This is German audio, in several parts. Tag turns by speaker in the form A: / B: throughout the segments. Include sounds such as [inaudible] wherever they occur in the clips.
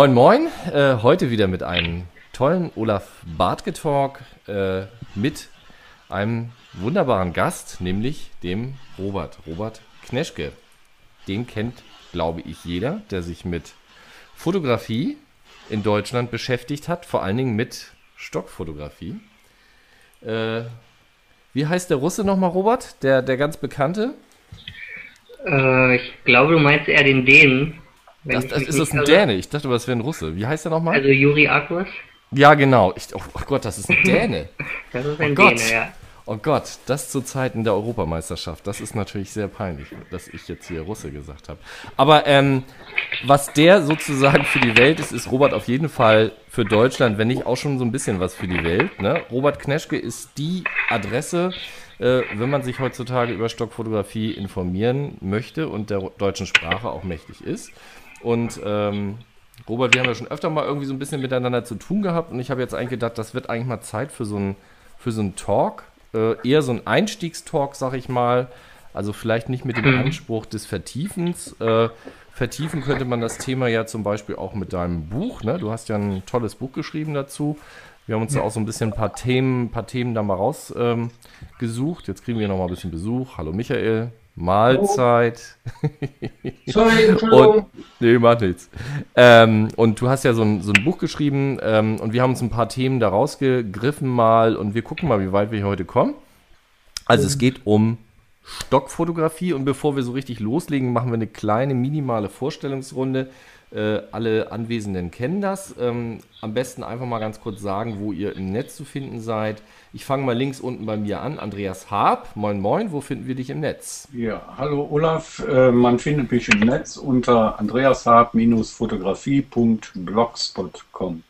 A: Moin Moin, äh, heute wieder mit einem tollen Olaf Bartke Talk äh, mit einem wunderbaren Gast, nämlich dem Robert, Robert Kneschke. Den kennt, glaube ich, jeder, der sich mit Fotografie in Deutschland beschäftigt hat, vor allen Dingen mit Stockfotografie. Äh, wie heißt der Russe nochmal, Robert? Der, der ganz bekannte?
B: Äh, ich glaube, du meinst eher den Dänen.
A: Das, das ist das ein. Däne? Ich dachte, das wäre ein Russe. Wie heißt der nochmal?
B: Also Juri Akwas,
A: ja, genau. Ich, oh, oh Gott, das ist ein Däne. [laughs]
B: das ist ein
A: Oh Gott.
B: Däne, ja.
A: Oh Gott, das zu Zeiten der Europameisterschaft, das ist natürlich sehr peinlich, dass ich jetzt hier Russe gesagt habe. Aber ähm, was der sozusagen für die Welt ist, ist Robert auf jeden Fall für Deutschland, wenn nicht auch schon so ein bisschen was für die Welt. Ne? Robert Kneschke ist die Adresse, äh, wenn man sich heutzutage über Stockfotografie informieren möchte und der deutschen Sprache auch mächtig ist. Und ähm, Robert, wir haben ja schon öfter mal irgendwie so ein bisschen miteinander zu tun gehabt und ich habe jetzt eigentlich gedacht, das wird eigentlich mal Zeit für so einen für so einen Talk, äh, eher so ein Einstiegstalk, sag ich mal. Also vielleicht nicht mit dem Anspruch des Vertiefens. Äh, vertiefen könnte man das Thema ja zum Beispiel auch mit deinem Buch. Ne? Du hast ja ein tolles Buch geschrieben dazu. Wir haben uns da auch so ein bisschen ein paar Themen, ein paar Themen da mal rausgesucht. Ähm. Jetzt kriegen wir noch mal ein bisschen Besuch. Hallo Michael. Mahlzeit. [laughs]
C: Sorry, Entschuldigung.
A: Und, nee, macht nichts. Ähm, und du hast ja so ein, so ein Buch geschrieben ähm, und wir haben uns ein paar Themen da rausgegriffen mal und wir gucken mal, wie weit wir hier heute kommen. Also es geht um Stockfotografie und bevor wir so richtig loslegen, machen wir eine kleine minimale Vorstellungsrunde. Äh, alle Anwesenden kennen das. Ähm, am besten einfach mal ganz kurz sagen, wo ihr im Netz zu finden seid. Ich fange mal links unten bei mir an. Andreas Haab, moin moin, wo finden wir dich im Netz?
C: Ja, hallo Olaf. Äh, man findet mich im Netz unter andreashab-fotografie.blogspot.com.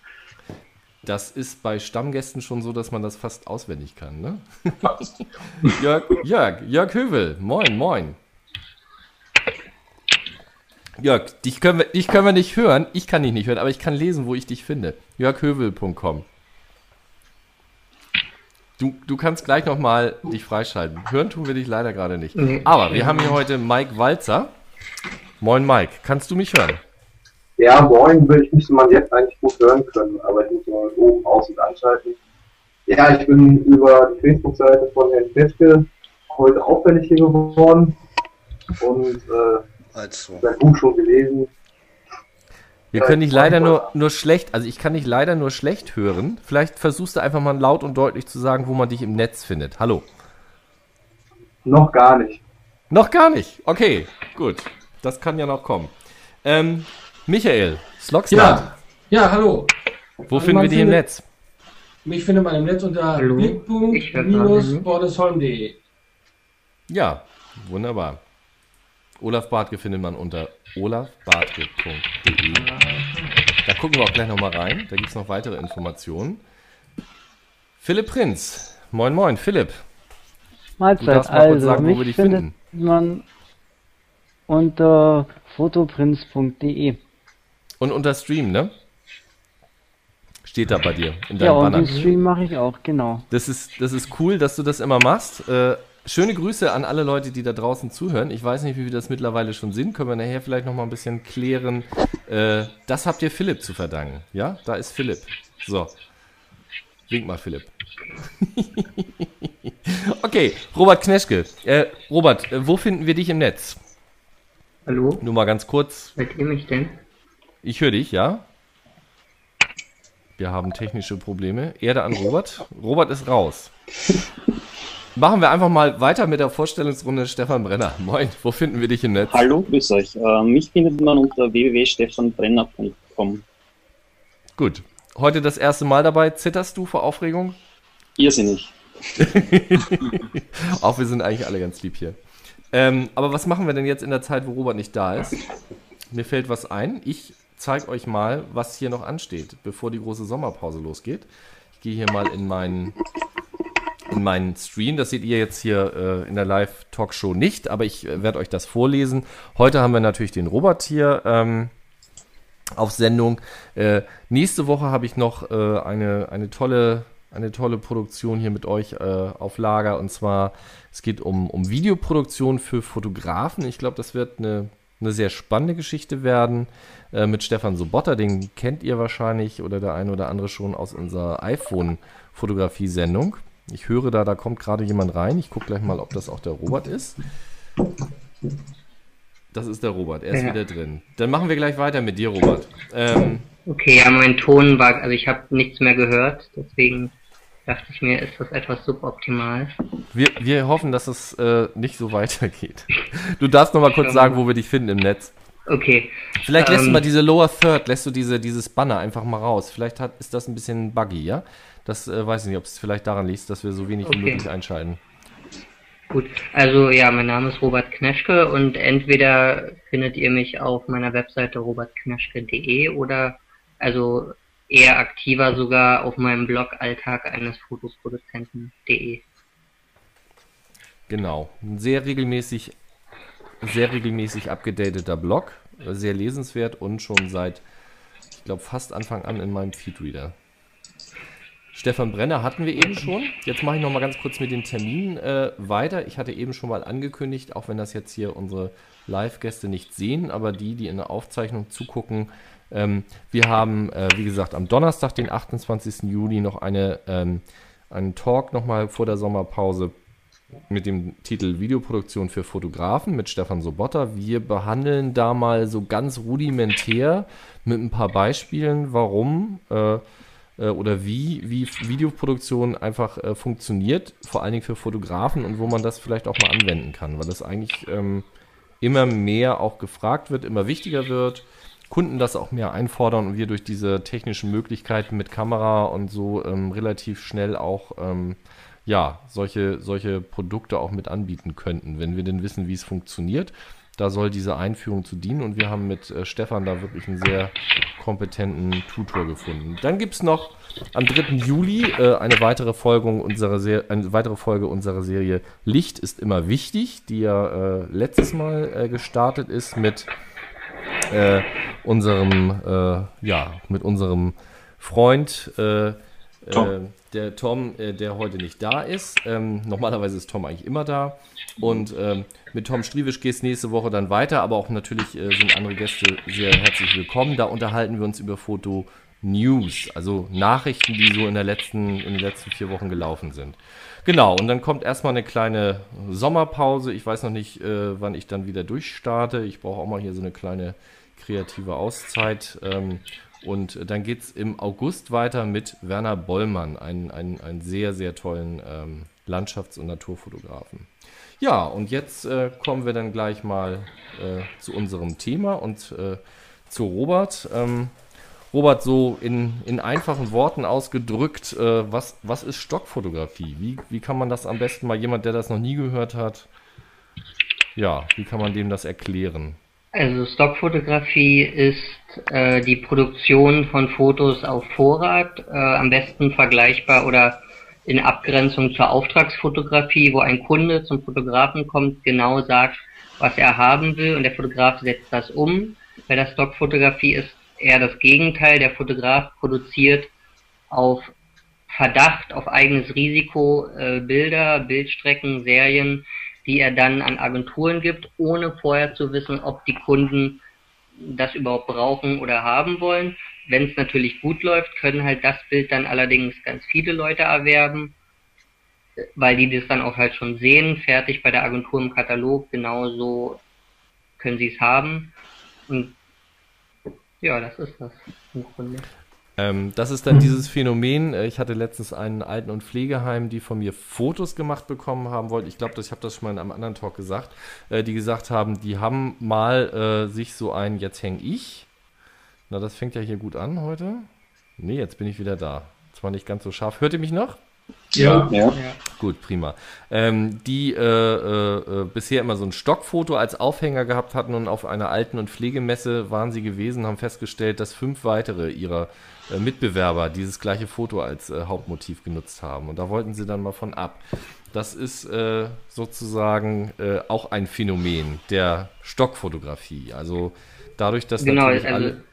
A: Das ist bei Stammgästen schon so, dass man das fast auswendig kann, ne?
C: Fast. [laughs]
A: Jörg, Jörg, Jörg Hövel, moin, moin. Jörg, dich können, wir, dich können wir nicht hören, ich kann dich nicht hören, aber ich kann lesen, wo ich dich finde. jörghövel.com Du, du kannst gleich nochmal dich freischalten. Hören tun wir dich leider gerade nicht. Aber wir haben hier heute Mike Walzer. Moin Mike, kannst du mich hören?
D: Ja, moin, würde ich müsste man jetzt eigentlich gut hören können, aber ich muss mal oben aus und anschalten. Ja, ich bin über die Facebook-Seite von Herrn Peschke heute auffällig hier geworden und äh,
E: Also,
D: sein Buch schon gelesen.
A: Wir können dich leider nur, nur schlecht, also ich kann dich leider nur schlecht hören. Vielleicht versuchst du einfach mal laut und deutlich zu sagen, wo man dich im Netz findet. Hallo.
D: Noch gar nicht.
A: Noch gar nicht. Okay, gut. Das kann ja noch kommen. Ähm, Michael, Slocksnad,
F: Ja, ja, hallo.
A: wo
F: also
A: finden wir dich im Netz?
F: Mich findet man im Netz unter blick.bordesholm.de.
A: Ja, wunderbar. Olaf Bartke findet man unter olafbartke.de. Da gucken wir auch gleich nochmal rein. Da gibt es noch weitere Informationen. Philipp Prinz. Moin, moin, Philipp. Du
G: Mahlzeit.
A: darfst mal kurz
G: Also,
A: sagen, wo wir dich finden.
G: man unter fotoprinz.de.
A: Und unter Stream, ne? Steht da bei dir in
G: Ja,
A: deinem
G: und
A: Banner.
G: den Stream mache ich auch, genau.
A: Das ist, das ist cool, dass du das immer machst. Äh, schöne Grüße an alle Leute, die da draußen zuhören. Ich weiß nicht, wie wir das mittlerweile schon sind. Können wir nachher vielleicht noch mal ein bisschen klären. Äh, das habt ihr Philipp zu verdanken. Ja, da ist Philipp. So. Wink mal, Philipp. [laughs] okay, Robert Kneschke. Äh, Robert, äh, wo finden wir dich im Netz?
B: Hallo?
A: Nur mal ganz kurz.
B: Hört ihr mich denn?
A: Ich höre dich, ja? Wir haben technische Probleme. Erde an Robert. Robert ist raus. Machen wir einfach mal weiter mit der Vorstellungsrunde Stefan Brenner. Moin, wo finden wir dich im Netz?
H: Hallo, grüß euch. Äh, mich findet man unter www.stefanbrenner.com.
A: Gut. Heute das erste Mal dabei. Zitterst du vor Aufregung?
H: Irrsinnig. [laughs]
A: Auch wir sind eigentlich alle ganz lieb hier. Ähm, aber was machen wir denn jetzt in der Zeit, wo Robert nicht da ist? Mir fällt was ein. Ich zeige euch mal, was hier noch ansteht, bevor die große Sommerpause losgeht. Ich gehe hier mal in meinen, in meinen Stream. Das seht ihr jetzt hier äh, in der Live-Talkshow nicht, aber ich äh, werde euch das vorlesen. Heute haben wir natürlich den Robert hier ähm, auf Sendung. Äh, nächste Woche habe ich noch äh, eine, eine, tolle, eine tolle Produktion hier mit euch äh, auf Lager. Und zwar, es geht um, um Videoproduktion für Fotografen. Ich glaube, das wird eine eine sehr spannende Geschichte werden äh, mit Stefan Sobotta. Den kennt ihr wahrscheinlich oder der eine oder andere schon aus unserer iPhone-Fotografie-Sendung. Ich höre da, da kommt gerade jemand rein. Ich gucke gleich mal, ob das auch der Robert ist. Das ist der Robert, er ist
B: Ja.
A: wieder drin. Dann machen wir gleich weiter mit dir, Robert. Ähm,
B: Okay, ja, mein Ton war, also ich habe nichts mehr gehört, deswegen dachte ich mir, ist das etwas suboptimal.
A: wir, wir hoffen, dass es äh, nicht so [laughs] weitergeht. Du darfst noch mal kurz sagen, wo wir dich finden im Netz.
B: Okay,
A: Vielleicht lässt du
B: Ähm,
A: mal diese Lower Third, lässt du diese, dieses Banner einfach mal raus. Vielleicht hat, ist das ein bisschen buggy, ja? Das äh, weiß ich nicht, ob es vielleicht daran liegt, dass wir so wenig wie
B: Okay.
A: möglich einschalten.
B: gut. Also ja, mein Name ist Robert Kneschke und entweder findet ihr mich auf meiner Webseite robertkneschke.de oder also eher aktiver sogar auf meinem Blog Alltag eines Fotoproduzenten.de.
A: Genau. Ein sehr regelmäßig, sehr regelmäßig abgedateter Blog. Sehr lesenswert und schon seit, ich glaube, fast Anfang an in meinem Feedreader. Stefan Brenner hatten wir eben schon. Jetzt mache ich noch mal ganz kurz mit den Terminen äh, weiter. Ich hatte eben schon mal angekündigt, auch wenn das jetzt hier unsere Live-Gäste nicht sehen, aber die, die in der Aufzeichnung zugucken, ähm, wir haben, äh, wie gesagt, am Donnerstag, den 28. Juli, noch eine, ähm, einen Talk nochmal vor der Sommerpause mit dem Titel Videoproduktion für Fotografen mit Stefan Sobotta. Wir behandeln da mal so ganz rudimentär mit ein paar Beispielen, warum äh, äh, oder wie, wie Videoproduktion einfach äh, funktioniert, vor allen Dingen für Fotografen und wo man das vielleicht auch mal anwenden kann, weil das eigentlich ähm, immer mehr auch gefragt wird, immer wichtiger wird. Kunden das auch mehr einfordern und wir durch diese technischen Möglichkeiten mit Kamera und so ähm, relativ schnell auch ähm, ja, solche, solche Produkte auch mit anbieten könnten, wenn wir denn wissen, wie es funktioniert. Da soll diese Einführung zu dienen und wir haben mit äh, Stefan da wirklich einen sehr kompetenten Tutor gefunden. Dann gibt es noch am 3. Juli äh, eine, weitere Folge unserer Ser eine weitere Folge unserer Serie Licht ist immer wichtig, die ja äh, letztes Mal äh, gestartet ist mit äh, unserem, äh, ja, mit unserem Freund,
C: Tom.
A: Der Tom, äh, der heute nicht da ist. Ähm, normalerweise ist Tom eigentlich immer da. Und ähm, mit Tom Striewisch geht es nächste Woche dann weiter, aber auch natürlich äh, sind andere Gäste sehr herzlich willkommen. Da unterhalten wir uns über Foto News, also Nachrichten, die so in, der letzten, in den letzten vier Wochen gelaufen sind. Genau, und dann kommt erstmal eine kleine Sommerpause. Ich weiß noch nicht, äh, wann ich dann wieder durchstarte. Ich brauche auch mal hier so eine kleine kreative Auszeit. Ähm, und dann geht es im August weiter mit Werner Bollmann, einen, einen, einen sehr, sehr tollen ähm, Landschafts- und Naturfotografen. Ja, und jetzt äh, kommen wir dann gleich mal äh, zu unserem Thema und äh, zu Robert. Ähm, Robert, so in, in einfachen Worten ausgedrückt, äh, was, was ist Stockfotografie? Wie, wie kann man das am besten mal jemand, der das noch nie gehört hat, ja, wie kann man dem das erklären?
B: Also Stockfotografie ist äh, die Produktion von Fotos auf Vorrat, äh, am besten vergleichbar oder in Abgrenzung zur Auftragsfotografie, wo ein Kunde zum Fotografen kommt, genau sagt, was er haben will und der Fotograf setzt das um. Bei der Stockfotografie ist eher das Gegenteil. Der Fotograf produziert auf Verdacht, auf eigenes Risiko äh, Bilder, Bildstrecken, Serien, die er dann an Agenturen gibt, ohne vorher zu wissen, ob die Kunden das überhaupt brauchen oder haben wollen. Wenn es natürlich gut läuft, können halt das Bild dann allerdings ganz viele Leute erwerben, weil die das dann auch halt schon sehen, fertig bei der Agentur im Katalog, genauso können sie es haben. Und ja, das ist das im Grunde.
A: Ähm, das ist dann dieses Phänomen. äh, Ich hatte letztens einen Alten- und Pflegeheim, die von mir Fotos gemacht bekommen haben wollten. Ich glaube, ich habe das schon mal in einem anderen Talk gesagt. Äh, die gesagt haben, die haben mal äh, sich so ein Jetzt häng ich. Na, das fängt ja hier gut an heute. Nee, jetzt bin ich wieder da. Zwar nicht ganz so scharf. Hört ihr mich noch?
C: Ja.
H: Ja.
A: Gut, prima. Ähm, die äh, äh, äh, bisher immer so ein Stockfoto als Aufhänger gehabt hatten und auf einer Alten- und Pflegemesse waren sie gewesen, haben festgestellt, dass fünf weitere ihrer Mitbewerber dieses gleiche Foto als äh, Hauptmotiv genutzt haben. Und da wollten sie dann mal von ab. Das ist äh, sozusagen äh, auch ein Phänomen der Stockfotografie. Also dadurch, dass
B: Genau,
A: natürlich
B: also
A: alle.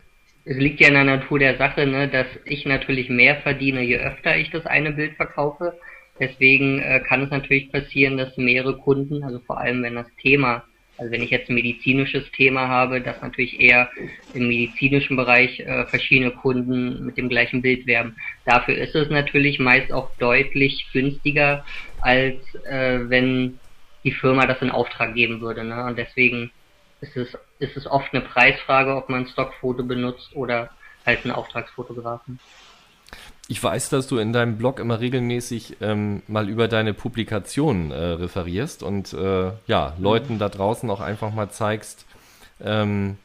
B: es liegt ja in der Natur der Sache, ne, dass ich natürlich mehr verdiene, je öfter ich das eine Bild verkaufe. Deswegen äh, kann es natürlich passieren, dass mehrere Kunden, also vor allem wenn das Thema Also wenn ich jetzt ein medizinisches Thema habe, dass natürlich eher im medizinischen Bereich äh, verschiedene Kunden mit dem gleichen Bild werben. Dafür ist es natürlich meist auch deutlich günstiger, als äh, wenn die Firma das in Auftrag geben würde. Ne? Und deswegen ist es, ist es oft eine Preisfrage, ob man ein Stockfoto benutzt oder halt einen Auftragsfotografen.
A: Ich weiß, dass du in deinem Blog immer regelmäßig ähm, mal über deine Publikationen äh, referierst und äh, ja, Leuten da draußen auch einfach mal zeigst, ähm,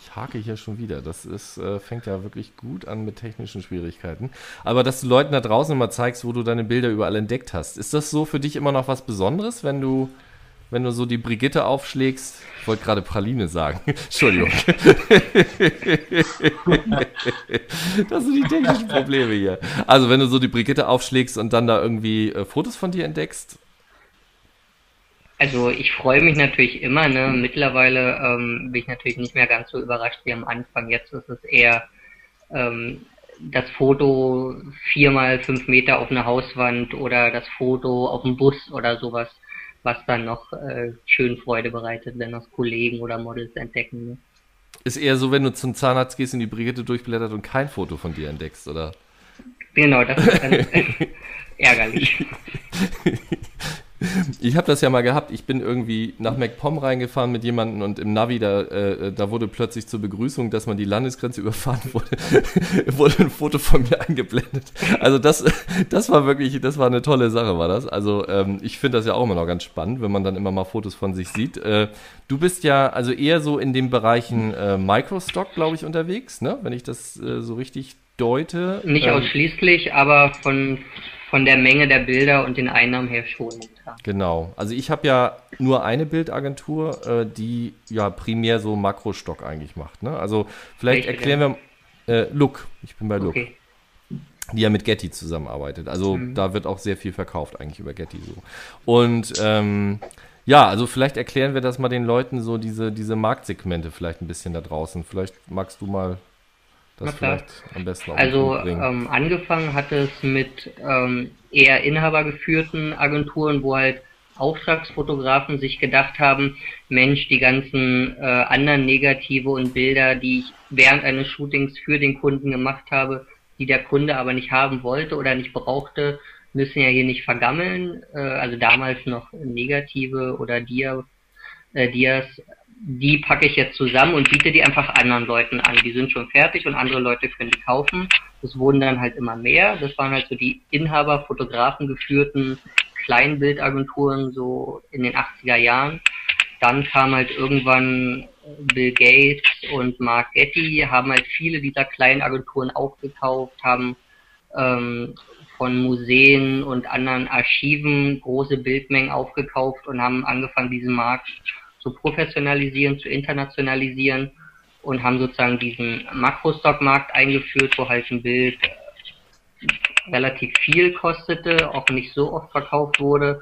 A: ich hake hier schon wieder, das ist, äh, fängt ja wirklich gut an mit technischen Schwierigkeiten. Aber dass du Leuten da draußen immer zeigst, wo du deine Bilder überall entdeckt hast. Ist das so für dich immer noch was Besonderes, wenn du wenn du so die Brigitte aufschlägst. Ich wollte gerade Praline sagen. [laughs] Entschuldigung. [laughs] das sind die technischen Probleme hier. Also, wenn du so die Brigitte aufschlägst und dann da irgendwie äh, Fotos von dir entdeckst.
B: Also ich freue mich natürlich immer. Ne? Mittlerweile ähm, bin ich natürlich nicht mehr ganz so überrascht wie am Anfang. Jetzt ist es eher ähm, das Foto viermal fünf Meter auf einer Hauswand oder das Foto auf dem Bus oder sowas was dann noch äh, schön Freude bereitet, wenn das Kollegen oder Models entdecken. Ne?
A: Ist eher so, wenn du zum Zahnarzt gehst, in die Brigitte durchblättert und kein Foto von dir entdeckst, oder?
B: Genau, das ist dann [laughs] [laughs] ärgerlich. [laughs]
A: Ich habe das ja mal gehabt. Ich bin irgendwie nach MacPom reingefahren mit jemandem und im Navi, da, äh, da wurde plötzlich zur Begrüßung, dass man die Landesgrenze [laughs] überfahren wurde, wurde ein Foto von mir eingeblendet. Also das, das war wirklich, das war eine tolle Sache, war das. Also ähm, ich finde das ja auch immer noch ganz spannend, wenn man dann immer mal Fotos von sich sieht. Äh, du bist ja also eher so in den Bereichen äh, Microstock, glaube ich, unterwegs, ne? Wenn ich das äh, so richtig deute.
B: Nicht ähm, ausschließlich, aber von von der Menge der Bilder und den Einnahmen her schon.
A: Genau. Also ich habe ja nur eine Bildagentur, äh, die ja primär so Makrostock eigentlich macht. Ne? Also vielleicht Welche erklären wir äh, Look. Ich bin bei Look. Okay. Die ja mit Getty zusammenarbeitet. Also mhm. da wird auch sehr viel verkauft eigentlich über Getty so. Und ähm, ja, also vielleicht erklären wir das mal den Leuten so diese, diese Marktsegmente vielleicht ein bisschen da draußen. Vielleicht magst du mal das vielleicht
B: am besten auch Also ähm, angefangen hat es mit ähm, eher inhabergeführten Agenturen, wo halt Auftragsfotografen sich gedacht haben, Mensch, die ganzen äh, anderen Negative und Bilder, die ich während eines Shootings für den Kunden gemacht habe, die der Kunde aber nicht haben wollte oder nicht brauchte, müssen ja hier nicht vergammeln. Äh, also damals noch Negative oder Dia, äh, Dias die packe ich jetzt zusammen und biete die einfach anderen Leuten an. Die sind schon fertig und andere Leute können die kaufen. Das wurden dann halt immer mehr. Das waren halt so die Inhaber, Fotografen geführten Kleinbildagenturen so in den 80er Jahren. Dann kam halt irgendwann Bill Gates und Mark Getty, haben halt viele dieser kleinen Agenturen aufgekauft, haben ähm, von Museen und anderen Archiven große Bildmengen aufgekauft und haben angefangen, diesen Markt zu professionalisieren, zu internationalisieren und haben sozusagen diesen Makrostock-Markt eingeführt, wo halt ein Bild relativ viel kostete, auch nicht so oft verkauft wurde.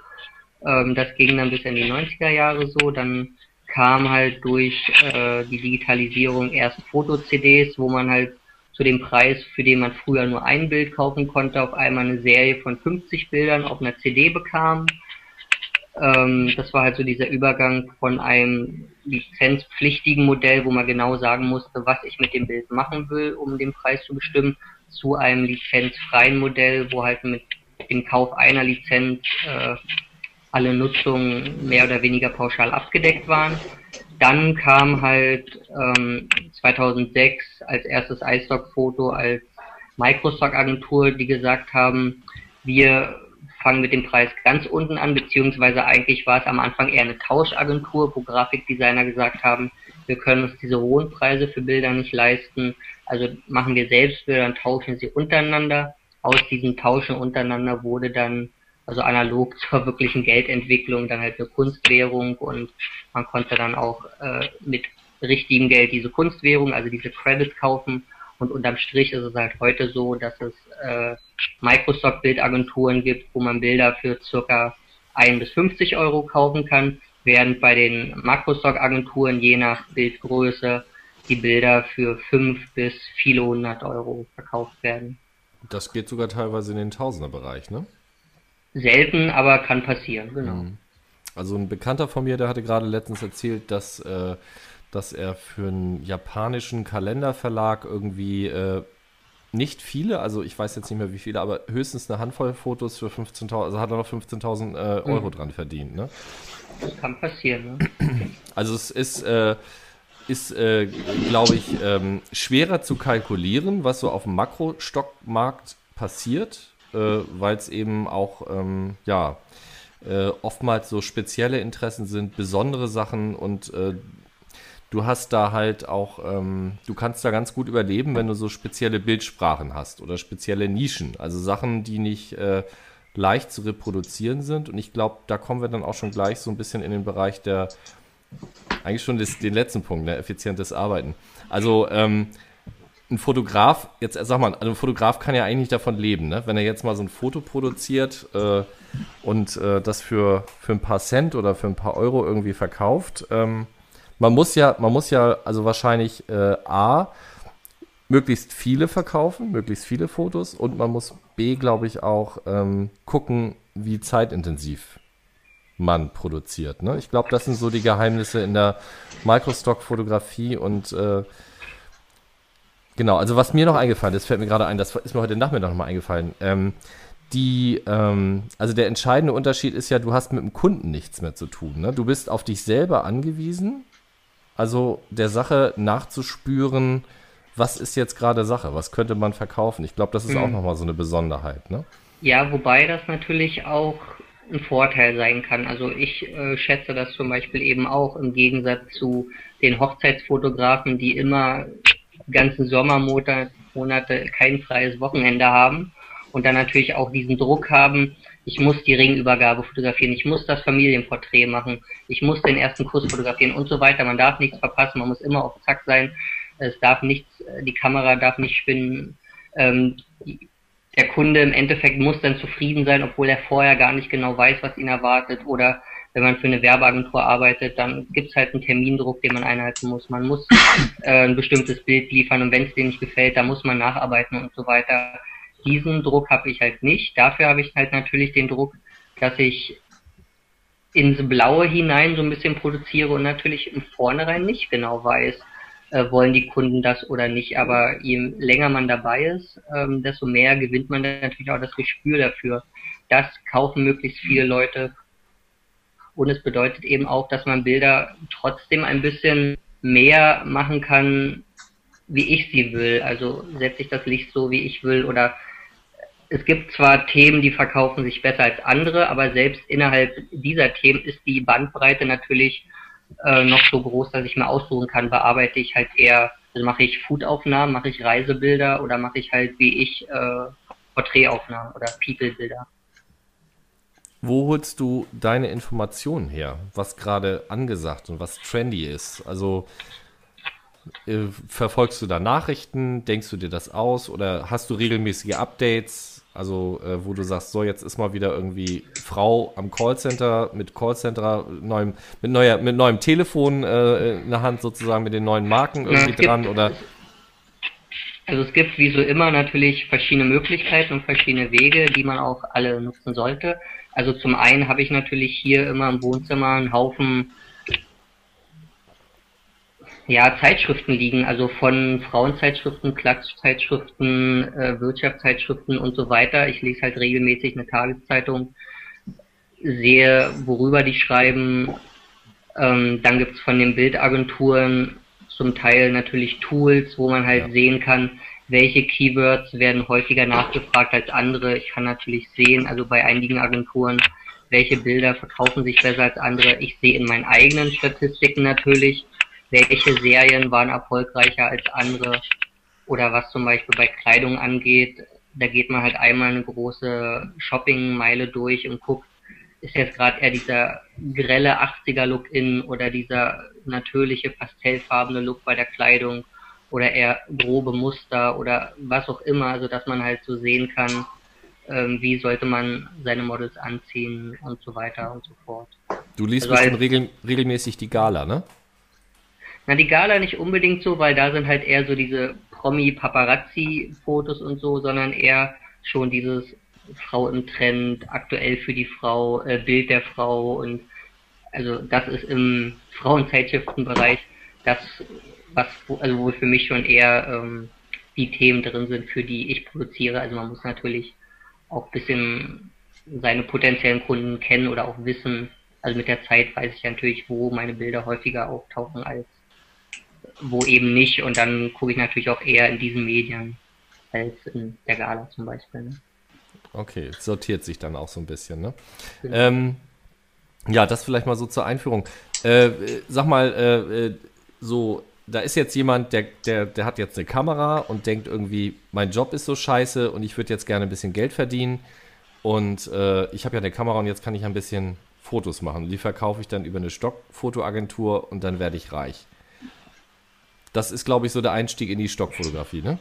B: Ähm, das ging dann bis in die 90er Jahre so. Dann kam halt durch äh, die Digitalisierung erst Foto-CDs, wo man halt zu dem Preis, für den man früher nur ein Bild kaufen konnte, auf einmal eine Serie von 50 Bildern auf einer CD bekam. Ähm, das war halt so dieser Übergang von einem lizenzpflichtigen Modell, wo man genau sagen musste, was ich mit dem Bild machen will, um den Preis zu bestimmen, zu einem lizenzfreien Modell, wo halt mit dem Kauf einer Lizenz äh, alle Nutzungen mehr oder weniger pauschal abgedeckt waren. Dann kam halt ähm, 2006 als erstes iStock-Foto als Microstock-Agentur, die gesagt haben, wir fangen mit dem Preis ganz unten an, beziehungsweise eigentlich war es am Anfang eher eine Tauschagentur, wo Grafikdesigner gesagt haben, wir können uns diese hohen Preise für Bilder nicht leisten, also machen wir selbst Bilder und tauschen sie untereinander. Aus diesem Tauschen untereinander wurde dann, also analog [laughs] zur wirklichen Geldentwicklung, dann halt eine Kunstwährung und man konnte dann auch äh, mit richtigem Geld diese Kunstwährung, also diese Credits kaufen und unterm Strich ist es halt heute so, dass es äh, Microsoft-Bildagenturen gibt, wo man Bilder für circa 1 bis 50 Euro kaufen kann, während bei den Makrostock-Agenturen je nach Bildgröße die Bilder für 5 bis viele hundert Euro verkauft werden.
A: Das geht sogar teilweise in den Tausenderbereich, ne?
B: Selten, aber kann passieren, genau. Mhm.
A: also ein Bekannter von mir, der hatte gerade letztens erzählt, dass, äh, dass er für einen japanischen Kalenderverlag irgendwie äh, nicht viele, also ich weiß jetzt nicht mehr wie viele, aber höchstens eine Handvoll Fotos für 15.000, also hat er noch 15.000 äh, Euro mhm. dran verdient. Ne?
B: Das kann passieren. Ne? [clears throat]
A: Also es ist, äh, ist äh, glaube ich, ähm, schwerer zu kalkulieren, was so auf dem Makrostockmarkt passiert, äh, weil es eben auch, ähm, ja, äh, oftmals so spezielle Interessen sind, besondere Sachen und äh, du hast da halt auch, ähm, du kannst da ganz gut überleben, wenn du so spezielle Bildsprachen hast oder spezielle Nischen, also Sachen, die nicht äh, leicht zu reproduzieren sind. Und ich glaube, da kommen wir dann auch schon gleich so ein bisschen in den Bereich der, eigentlich schon des, den letzten Punkt, ne, effizientes Arbeiten. Also ähm, ein Fotograf, jetzt sag mal, also ein Fotograf kann ja eigentlich nicht davon leben, ne? Wenn er jetzt mal so ein Foto produziert äh, und äh, das für, für ein paar Cent oder für ein paar Euro irgendwie verkauft, ähm, man muss ja, man muss ja also wahrscheinlich äh, A, möglichst viele verkaufen, möglichst viele Fotos und man muss B, glaube ich, auch ähm, gucken, wie zeitintensiv man produziert. Ne? Ich glaube, das sind so die Geheimnisse in der Microstock-Fotografie und äh, genau, also was mir noch eingefallen ist, fällt mir gerade ein, das ist mir heute Nachmittag nochmal eingefallen. Ähm, die, ähm, also der entscheidende Unterschied ist ja, du hast mit dem Kunden nichts mehr zu tun. Ne? Du bist auf dich selber angewiesen also der Sache nachzuspüren, was ist jetzt gerade Sache, was könnte man verkaufen. Ich glaube, das ist mhm. auch nochmal so eine Besonderheit. Ne?
B: Ja, wobei das natürlich auch ein Vorteil sein kann. Also ich äh, schätze das zum Beispiel eben auch im Gegensatz zu den Hochzeitsfotografen, die immer die ganzen Sommermonate kein freies Wochenende haben und dann natürlich auch diesen Druck haben, ich muss die Ringübergabe fotografieren, ich muss das Familienporträt machen, ich muss den ersten Kurs fotografieren und so weiter. Man darf nichts verpassen, man muss immer auf Zack sein, es darf nichts, die Kamera darf nicht spinnen. Ähm, der Kunde im Endeffekt muss dann zufrieden sein, obwohl er vorher gar nicht genau weiß, was ihn erwartet. Oder wenn man für eine Werbeagentur arbeitet, dann gibt es halt einen Termindruck, den man einhalten muss. Man muss äh, ein bestimmtes Bild liefern und wenn es dir nicht gefällt, dann muss man nacharbeiten und so weiter diesen Druck habe ich halt nicht. Dafür habe ich halt natürlich den Druck, dass ich ins Blaue hinein so ein bisschen produziere und natürlich im Vornherein nicht genau weiß, äh, wollen die Kunden das oder nicht. Aber je länger man dabei ist, ähm, desto mehr gewinnt man natürlich auch das Gespür dafür. Das kaufen möglichst viele Leute. Und es bedeutet eben auch, dass man Bilder trotzdem ein bisschen mehr machen kann, wie ich sie will. Also setze ich das Licht so, wie ich will oder es gibt zwar Themen, die verkaufen sich besser als andere, aber selbst innerhalb dieser Themen ist die Bandbreite natürlich äh, noch so groß, dass ich mir aussuchen kann, bearbeite ich halt eher, also mache ich Foodaufnahmen, mache ich Reisebilder oder mache ich halt wie ich äh, Porträtaufnahmen oder People-Bilder.
A: Wo holst du deine Informationen her, was gerade angesagt und was trendy ist? Also äh, verfolgst du da Nachrichten, denkst du dir das aus oder hast du regelmäßige Updates? Also, äh, wo du sagst, so, jetzt ist mal wieder irgendwie Frau am Callcenter mit Callcenter, neuem, mit, neuer, mit neuem Telefon äh, in der Hand sozusagen, mit den neuen Marken irgendwie ja, dran oder?
B: Also es gibt wie so immer natürlich verschiedene Möglichkeiten und verschiedene Wege, die man auch alle nutzen sollte. Also zum einen habe ich natürlich hier immer im Wohnzimmer einen Haufen ja, Zeitschriften liegen, also von Frauenzeitschriften, Klatschzeitschriften, äh, Wirtschaftszeitschriften und so weiter. Ich lese halt regelmäßig eine Tageszeitung, sehe, worüber die schreiben. Ähm, dann gibt's von den Bildagenturen zum Teil natürlich Tools, wo man halt ja. sehen kann, welche Keywords werden häufiger nachgefragt als andere. Ich kann natürlich sehen, also bei einigen Agenturen, welche Bilder verkaufen sich besser als andere. Ich sehe in meinen eigenen Statistiken natürlich, welche Serien waren erfolgreicher als andere oder was zum Beispiel bei Kleidung angeht, da geht man halt einmal eine große Shoppingmeile durch und guckt, ist jetzt gerade eher dieser grelle 80er Look in oder dieser natürliche pastellfarbene Look bei der Kleidung oder eher grobe Muster oder was auch immer, also dass man halt so sehen kann, ähm, wie sollte man seine Models anziehen und so weiter und so fort.
A: Du liest also halt, regel, regelmäßig die Gala, ne?
B: Na, die Gala nicht unbedingt so, weil da sind halt eher so diese Promi-Paparazzi-Fotos und so, sondern eher schon dieses Frau im Trend, aktuell für die Frau, äh, Bild der Frau und also das ist im Frauenzeitschriftenbereich das, was, also wo für mich schon eher ähm, die Themen drin sind, für die ich produziere. Also man muss natürlich auch ein bisschen seine potenziellen Kunden kennen oder auch wissen. Also mit der Zeit weiß ich natürlich, wo meine Bilder häufiger auftauchen als wo eben nicht. Und dann gucke ich natürlich auch eher in diesen Medien als in der Gala zum Beispiel. Ne?
A: Okay, sortiert sich dann auch so ein bisschen, ne? Genau. Ähm, ja, das vielleicht mal so zur Einführung. Äh, sag mal, äh, äh so da ist jetzt jemand, der, der, der hat jetzt eine Kamera und denkt irgendwie, mein Job ist so scheiße und ich würde jetzt gerne ein bisschen Geld verdienen. Und äh, ich habe ja eine Kamera und jetzt kann ich ein bisschen Fotos machen. Die verkaufe ich dann über eine Stockfotoagentur und dann werde ich reich. Das ist, glaube ich, so der Einstieg in die Stockfotografie, ne?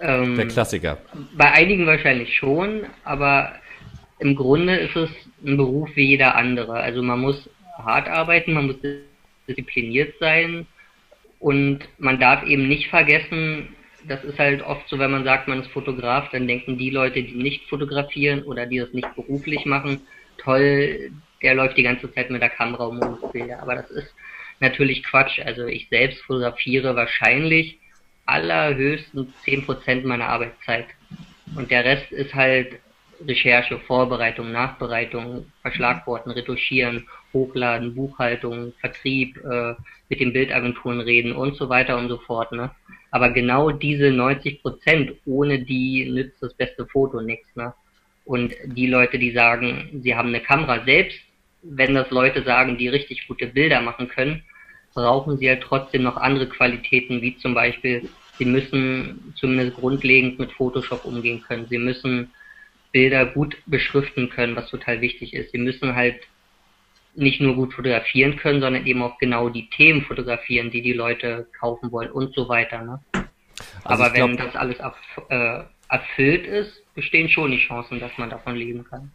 A: Ähm, der Klassiker.
B: Bei einigen wahrscheinlich schon, aber im Grunde ist es ein Beruf wie jeder andere. Also man muss hart arbeiten, man muss diszipliniert sein, und man darf eben nicht vergessen, das ist halt oft so, wenn man sagt, man ist Fotograf, dann denken die Leute, die nicht fotografieren oder die das nicht beruflich machen, toll, der läuft die ganze Zeit mit der Kamera um Bilder. Aber das ist natürlich Quatsch. Also ich selbst fotografiere wahrscheinlich allerhöchstens 10% meiner Arbeitszeit. Und der Rest ist halt Recherche, Vorbereitung, Nachbereitung, Verschlagworten, Retuschieren, Hochladen, Buchhaltung, Vertrieb, äh, mit den Bildagenturen reden und so weiter und so fort. Ne? Aber genau diese 90 Prozent, ohne die nützt das beste Foto nichts. Ne? Und die Leute, die sagen, sie haben eine Kamera selbst, wenn das Leute sagen, die richtig gute Bilder machen können, brauchen sie halt trotzdem noch andere Qualitäten, wie zum Beispiel, sie müssen zumindest grundlegend mit Photoshop umgehen können. Sie müssen Bilder gut beschriften können, was total wichtig ist. Sie müssen halt nicht nur gut fotografieren können, sondern eben auch genau die Themen fotografieren, die die Leute kaufen wollen und so weiter. Ne? Also Aber wenn glaub, das alles äh, erfüllt ist, bestehen schon die Chancen, dass man davon leben kann.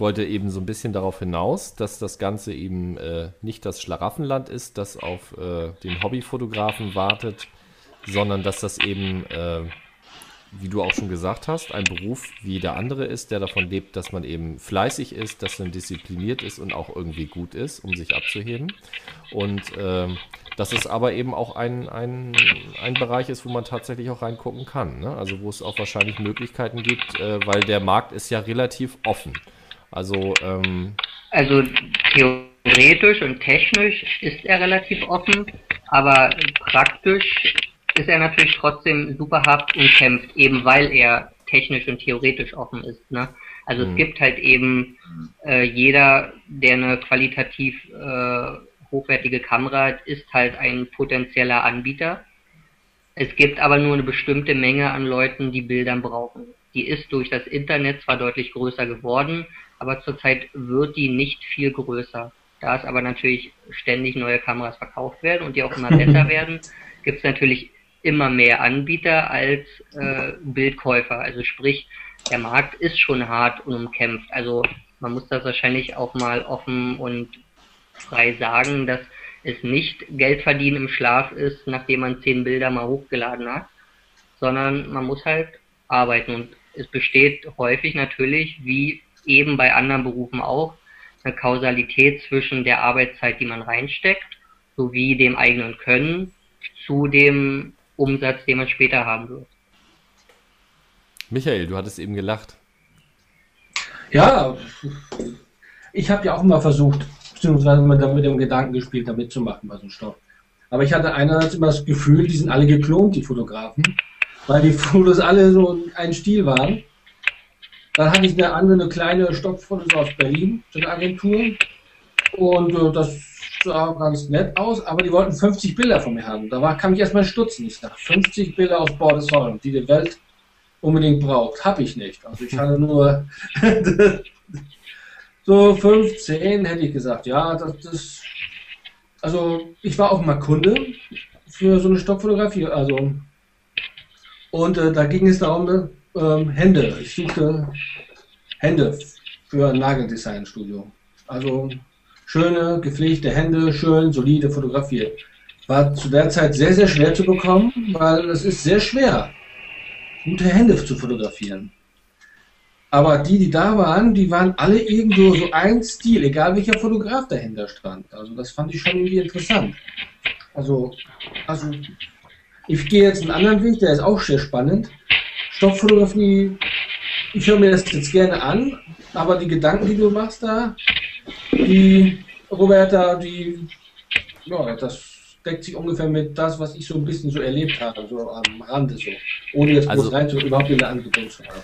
A: Ich wollte eben so ein bisschen darauf hinaus, dass das Ganze eben äh, nicht das Schlaraffenland ist, das auf äh, den Hobbyfotografen wartet, sondern dass das eben äh, wie du auch schon gesagt hast, ein Beruf wie der andere ist, der davon lebt, dass man eben fleißig ist, dass man diszipliniert ist und auch irgendwie gut ist, um sich abzuheben. Und äh, dass es aber eben auch ein, ein, ein Bereich ist, wo man tatsächlich auch reingucken kann. Ne? Also wo es auch wahrscheinlich Möglichkeiten gibt, äh, weil der Markt ist ja relativ offen. Also, ähm,
B: also theoretisch und technisch ist er relativ offen, aber praktisch ist er natürlich trotzdem super hart umkämpft, eben weil er technisch und theoretisch offen ist. Ne? Also mhm. es gibt halt eben äh, jeder, der eine qualitativ äh, hochwertige Kamera hat, ist halt ein potenzieller Anbieter. Es gibt aber nur eine bestimmte Menge an Leuten, die Bildern brauchen. Die ist durch das Internet zwar deutlich größer geworden, aber zurzeit wird die nicht viel größer. Da es aber natürlich ständig neue Kameras verkauft werden und die auch immer besser [laughs] werden, gibt es natürlich immer mehr Anbieter als äh, Bildkäufer. Also sprich, der Markt ist schon hart und umkämpft. Also man muss das wahrscheinlich auch mal offen und frei sagen, dass es nicht Geld verdienen im Schlaf ist, nachdem man zehn Bilder mal hochgeladen hat, sondern man muss halt arbeiten. Und es besteht häufig natürlich, wie eben bei anderen Berufen auch, eine Kausalität zwischen der Arbeitszeit, die man reinsteckt, sowie dem eigenen Können zu dem Umsatz, den man später haben wird.
A: Michael, du hattest eben gelacht.
F: Ja, ich habe ja auch mal versucht, beziehungsweise mit dem Gedanken gespielt, da mitzumachen bei so einem Stoff. Aber ich hatte einerseits immer das Gefühl, die sind alle geklont, die Fotografen, weil die Fotos alle so ein Stil waren. Dann hatte ich eine andere, eine kleine Stockfotos aus Berlin, so eine Agentur. Und äh, das sah ganz nett aus, aber die wollten 50 Bilder von mir haben. Da war, kam ich erstmal stutzen. Ich dachte, 50 Bilder aus Bordesholm, die die Welt unbedingt braucht. Habe ich nicht. Also ich hatte nur [laughs] so 15, hätte ich gesagt. Ja, das, das, also ich war auch mal Kunde für so eine Stockfotografie. Also und äh, da ging es darum, ne, ähm, Hände. Ich suchte Hände für ein Nageldesign-Studio. Also schöne, gepflegte Hände, schön, solide fotografiert. War zu der Zeit sehr, sehr schwer zu bekommen, weil es ist sehr schwer, gute Hände zu fotografieren. Aber die, die da waren, die waren alle irgendwo so ein Stil, egal welcher Fotograf dahinter stand. Also das fand ich schon irgendwie interessant. Also, also ich gehe jetzt einen anderen Weg, der ist auch sehr spannend. Stofffotografie, ich höre mir das jetzt gerne an, aber die Gedanken, die du machst da, die Roberta, die, ja, das deckt sich ungefähr mit das, was ich so ein bisschen so erlebt habe, so am Rande so. Ohne jetzt
A: Also-
F: bloß rein zu, überhaupt eine Angebot zu haben.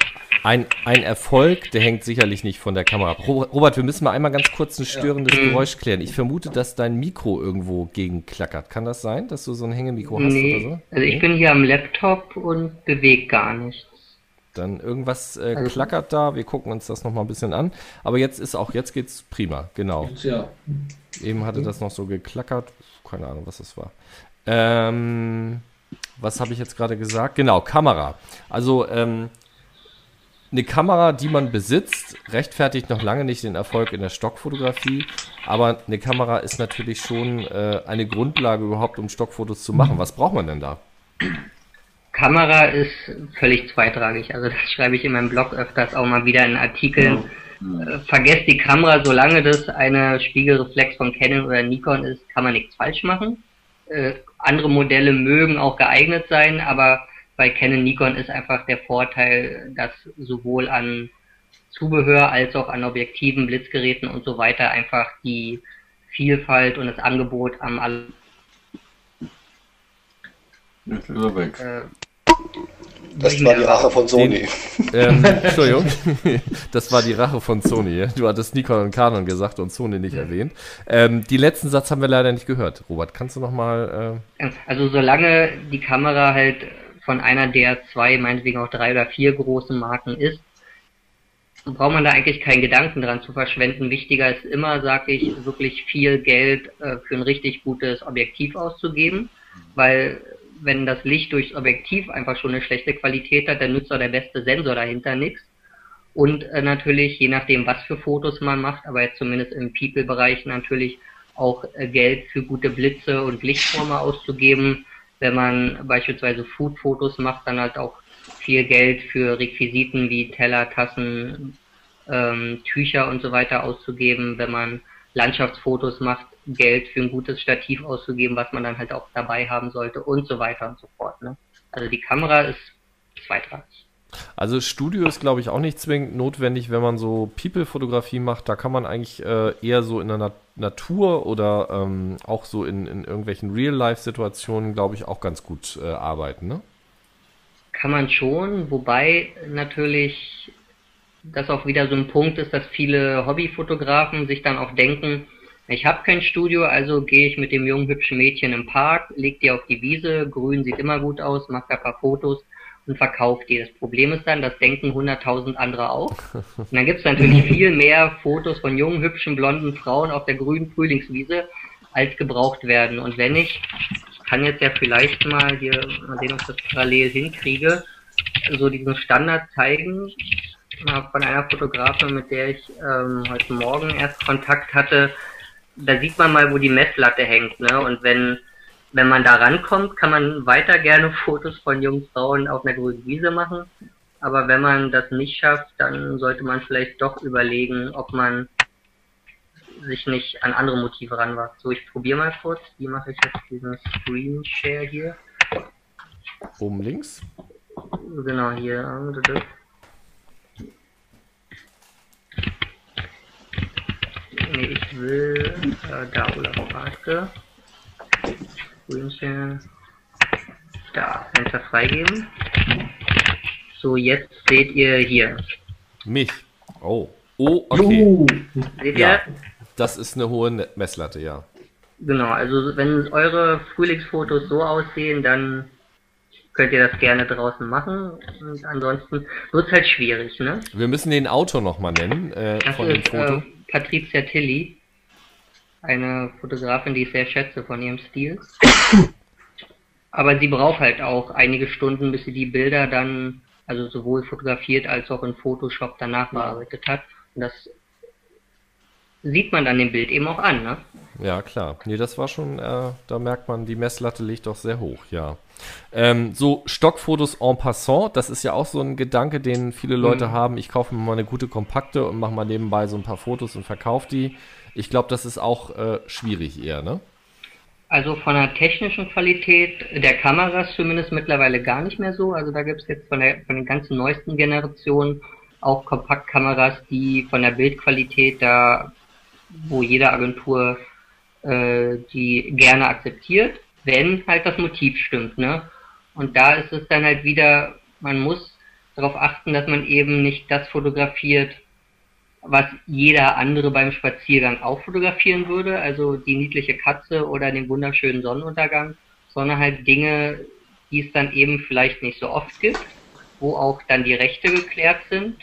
A: Ein, ein Erfolg, der hängt sicherlich nicht von der Kamera ab. Ro- Robert, wir müssen mal einmal ganz kurz ein störendes Geräusch klären. Ich vermute, dass dein Mikro irgendwo gegenklackert. Kann das sein, dass du so ein Hängemikro hast oder
B: Nee,
A: so?
B: also ich
A: Nee?
B: bin hier am Laptop und bewege gar nichts.
A: Dann irgendwas äh,
B: Also-
A: klackert da. Wir gucken uns das noch mal ein bisschen an. Aber jetzt ist auch, jetzt geht's prima. Genau.
F: Ja,
A: Eben hatte das noch so geklackert. Keine Ahnung, was das war. Ähm, was habe ich jetzt gerade gesagt? Genau, Kamera. Also ähm, eine Kamera, die man besitzt, rechtfertigt noch lange nicht den Erfolg in der Stockfotografie. Aber eine Kamera ist natürlich schon äh, eine Grundlage überhaupt, um Stockfotos zu machen. Was braucht man denn da?
B: Kamera ist völlig zweitrangig. Also das schreibe ich in meinem Blog öfters auch mal wieder in Artikeln. Äh, Vergesst die Kamera, solange das eine Spiegelreflex von Canon oder Nikon ist, kann man nichts falsch machen. Äh, andere Modelle mögen auch geeignet sein, aber bei Canon Nikon ist einfach der Vorteil, dass sowohl an Zubehör als auch an Objektiven, Blitzgeräten und so weiter einfach die Vielfalt und das Angebot am all-
C: Jetzt ist er weg.
B: äh,
E: Das war die Rache von Sony.
A: Ähm, [laughs] Entschuldigung, [laughs] das war die Rache von Sony. Du hattest Nikon und Canon gesagt und Sony nicht erwähnt. Ähm, die letzten Satz haben wir leider nicht gehört. Robert, kannst du noch mal? Äh,
B: Also solange die Kamera halt von einer der zwei, meinetwegen auch drei oder vier großen Marken ist, braucht man da eigentlich keinen Gedanken dran zu verschwenden. Wichtiger ist immer, sage ich, wirklich viel Geld äh, für ein richtig gutes Objektiv auszugeben, weil wenn das Licht durchs Objektiv einfach schon eine schlechte Qualität hat, dann nützt auch der beste Sensor dahinter nichts. Und äh, natürlich, je nachdem, was für Fotos man macht, aber jetzt zumindest im People-Bereich natürlich auch äh, Geld für gute Blitze und Lichtformer auszugeben. Wenn man beispielsweise Food-Fotos macht, dann halt auch viel Geld für Requisiten wie Teller, Tassen, ähm, Tücher und so weiter auszugeben. Wenn man Landschaftsfotos macht, Geld für ein gutes Stativ auszugeben, was man dann halt auch dabei haben sollte und so weiter und so fort. Ne? Also die Kamera ist zweitrangig.
A: Also Studio ist, glaube ich, auch nicht zwingend notwendig, wenn man so People-Fotografie macht. Da kann man eigentlich äh, eher so in der Nat Natur oder ähm, auch so in, in irgendwelchen Real-Life-Situationen, glaube ich, auch ganz gut äh, arbeiten. Ne?
B: Kann man schon, wobei natürlich das auch wieder so ein Punkt ist, dass viele Hobbyfotografen sich dann auch denken, ich habe kein Studio, also gehe ich mit dem jungen hübschen Mädchen im Park, leg die auf die Wiese, grün sieht immer gut aus, mach da ein paar Fotos und verkauft die. Das Problem ist dann, das denken 100.000 andere auch. Und dann gibt es natürlich [laughs] viel mehr Fotos von jungen, hübschen, blonden Frauen auf der grünen Frühlingswiese, als gebraucht werden. Und wenn ich, ich kann jetzt ja vielleicht mal hier, mal sehen, ob ich das parallel hinkriege, so diesen Standard zeigen von einer Fotografin, mit der ich ähm, heute Morgen erst Kontakt hatte. Da sieht man mal, wo die Messlatte hängt. Ne? Und wenn, wenn man da rankommt, kann man weiter gerne [laughs] Fotos von jungen Frauen auf einer grünen Wiese machen. Aber wenn man das nicht schafft, dann sollte man vielleicht doch überlegen, ob man sich nicht an andere Motive ranwagt. So, ich probiere mal kurz. Wie mache ich jetzt diesen Screen Share hier?
A: Oben links.
B: Genau, hier. Nee, ich will äh, da Olaf Bartke. Screenshare. Da, Fenster freigeben. So, jetzt seht ihr hier.
A: Mich. Oh. Oh, okay.
F: Uh,
B: Seht
A: Ja.
B: ihr?
A: Das ist eine hohe Ne- Messlatte, ja.
B: Genau, also wenn eure Frühlingsfotos so aussehen, dann könnt ihr das gerne draußen machen. Und ansonsten wird es halt schwierig, ne?
A: Wir müssen den Autor noch mal nennen äh,
B: Das
A: von dem
B: ist
A: Foto.
B: äh, Patricia Tilly, eine Fotografin, die ich sehr schätze von ihrem Stil. Aber sie braucht halt auch einige Stunden, bis sie die Bilder dann, also sowohl fotografiert als auch in Photoshop danach bearbeitet hat. Und das sieht man dann dem Bild eben auch an, ne?
A: Ja, klar. Nee, das war schon, äh, da merkt man, die Messlatte liegt doch sehr hoch, ja. Ähm, so Stockfotos en passant, das ist ja auch so ein Gedanke, den viele Leute
B: Mhm.
A: haben. Ich kaufe mir mal eine gute Kompakte und mache mal nebenbei so ein paar Fotos und verkaufe die. Ich glaube, das ist auch äh, schwierig eher, ne?
B: Also von der technischen Qualität der Kameras zumindest mittlerweile gar nicht mehr so. Also da gibt es jetzt von, der, von den ganzen neuesten Generationen auch Kompaktkameras, die von der Bildqualität da, wo jede Agentur äh, die gerne akzeptiert, wenn halt das Motiv stimmt, ne? Und da ist es dann halt wieder, man muss darauf achten, dass man eben nicht das fotografiert, was jeder andere beim Spaziergang auch fotografieren würde, also die niedliche Katze oder den wunderschönen Sonnenuntergang, sondern halt Dinge, die es dann eben vielleicht nicht so oft gibt, wo auch dann die Rechte geklärt sind.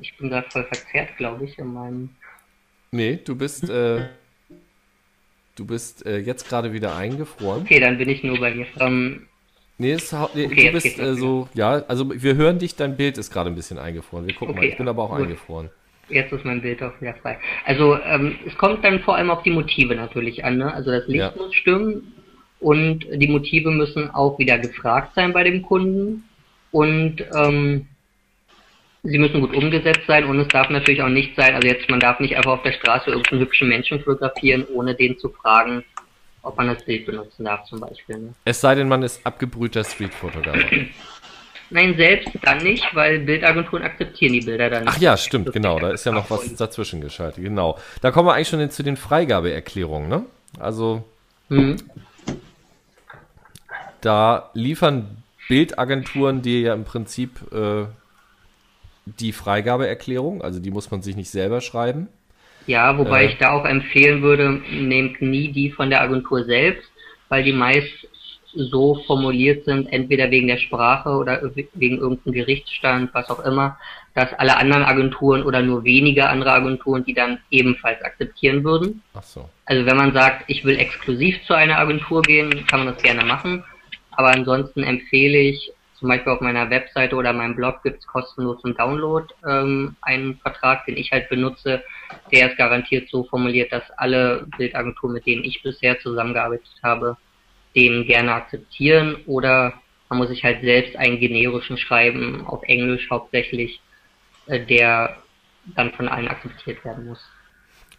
B: Ich bin gerade voll verzerrt, glaube ich, in meinem.
A: Nee, du bist, äh, du bist äh, jetzt gerade wieder eingefroren.
B: Okay, dann bin ich nur bei dir. Ähm,
A: Nee, es, hau- nee
B: Okay,
A: du bist äh, so, ja, also wir hören dich, dein Bild ist gerade ein bisschen eingefroren. Wir gucken mal,
B: Okay,
A: ich bin aber auch
B: gut.
A: eingefroren.
B: Jetzt ist mein Bild auch wieder frei. Also ähm, es kommt dann vor allem auf die Motive natürlich an. Ne? Also das Licht
A: Ja.
B: muss stimmen und die Motive müssen auch wieder gefragt sein bei dem Kunden und ähm, sie müssen gut umgesetzt sein und es darf natürlich auch nicht sein, also jetzt man darf nicht einfach auf der Straße irgendeinen hübschen Menschen fotografieren, ohne den zu fragen, ob man das Bild benutzen darf zum Beispiel. Ne?
A: Es sei denn, man ist abgebrühter Streetfotograf.
B: Nein, selbst dann nicht, weil Bildagenturen akzeptieren die Bilder dann
A: Ach ja, stimmt, genau. Da ist ja noch was dazwischen geschaltet. Genau. Da kommen wir eigentlich schon zu den Freigabeerklärungen, ne? Also
B: Mhm.
A: da liefern Bildagenturen dir ja im Prinzip äh, die Freigabeerklärung, also die muss man sich nicht selber schreiben.
B: Ja, wobei
A: Äh.
B: ich da auch empfehlen würde, nehmt nie die von der Agentur selbst, weil die meist so formuliert sind, entweder wegen der Sprache oder wegen irgendeinem Gerichtsstand, was auch immer, dass alle anderen Agenturen oder nur wenige andere Agenturen die dann ebenfalls akzeptieren würden.
A: Ach so.
B: Also wenn man sagt, ich will exklusiv zu einer Agentur gehen, kann man das gerne machen. Aber ansonsten empfehle ich, zum Beispiel auf meiner Webseite oder meinem Blog gibt es kostenlos zum Download ähm, einen Vertrag, den ich halt benutze. Der ist garantiert so formuliert, dass alle Bildagenturen, mit denen ich bisher zusammengearbeitet habe, den gerne akzeptieren. Oder man muss sich halt selbst einen generischen schreiben, auf Englisch hauptsächlich, äh, der dann von allen akzeptiert werden muss.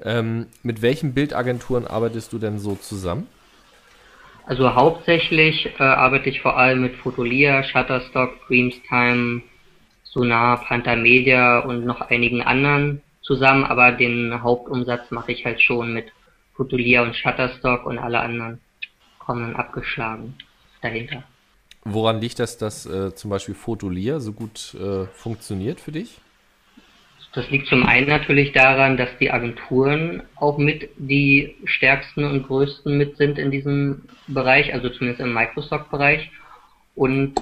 A: Ähm, mit welchen Bildagenturen arbeitest du denn so zusammen?
B: Also hauptsächlich äh, arbeite ich vor allem mit Fotolia, Shutterstock, Dreamstime, Sonar, Panther Media und noch einigen anderen zusammen, aber den Hauptumsatz mache ich halt schon mit Fotolia und Shutterstock und alle anderen kommen dann abgeschlagen dahinter.
A: Woran liegt das, dass äh, zum Beispiel Fotolia so gut äh, funktioniert für dich?
B: Das liegt zum einen natürlich daran, dass die Agenturen auch mit die stärksten und größten mit sind in diesem Bereich, also zumindest im Microsoft-Bereich. Und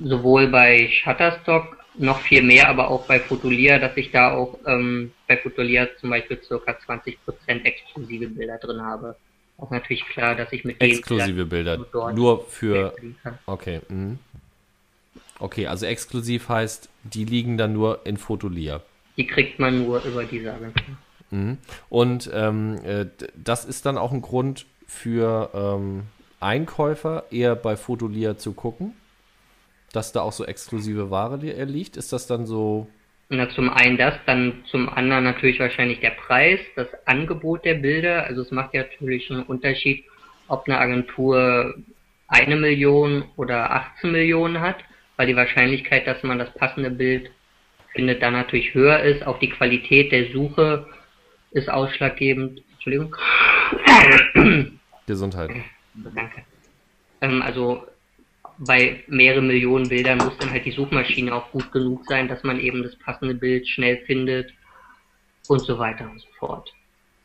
B: sowohl bei Shutterstock noch viel mehr, aber auch bei Fotolia, dass ich da auch ähm, bei Fotolia zum Beispiel circa 20% exklusive Bilder drin habe. Auch natürlich klar, dass ich mit
A: Exklusive Bilder.
B: nur
A: Nur für. Okay. mhm. Okay, also exklusiv heißt, die liegen dann nur in Fotolia.
B: Die kriegt man nur über diese Agentur.
A: Mhm. Und ähm, äh, das ist dann auch ein Grund für ähm, Einkäufer, eher bei Fotolia zu gucken, dass da auch so exklusive Ware li- liegt. Ist das dann so?
B: Na, zum einen das, dann zum anderen natürlich wahrscheinlich der Preis, das Angebot der Bilder. Also es macht ja natürlich einen Unterschied, ob eine Agentur eine Million oder 18 Millionen hat, weil die Wahrscheinlichkeit, dass man das passende Bild findet, dann natürlich höher ist. Auch die Qualität der Suche ist ausschlaggebend. Entschuldigung.
A: Gesundheit.
B: Danke. Ähm, also bei mehreren Millionen Bildern muss dann halt die Suchmaschine auch gut genug sein, dass man eben das passende Bild schnell findet und so weiter und so fort.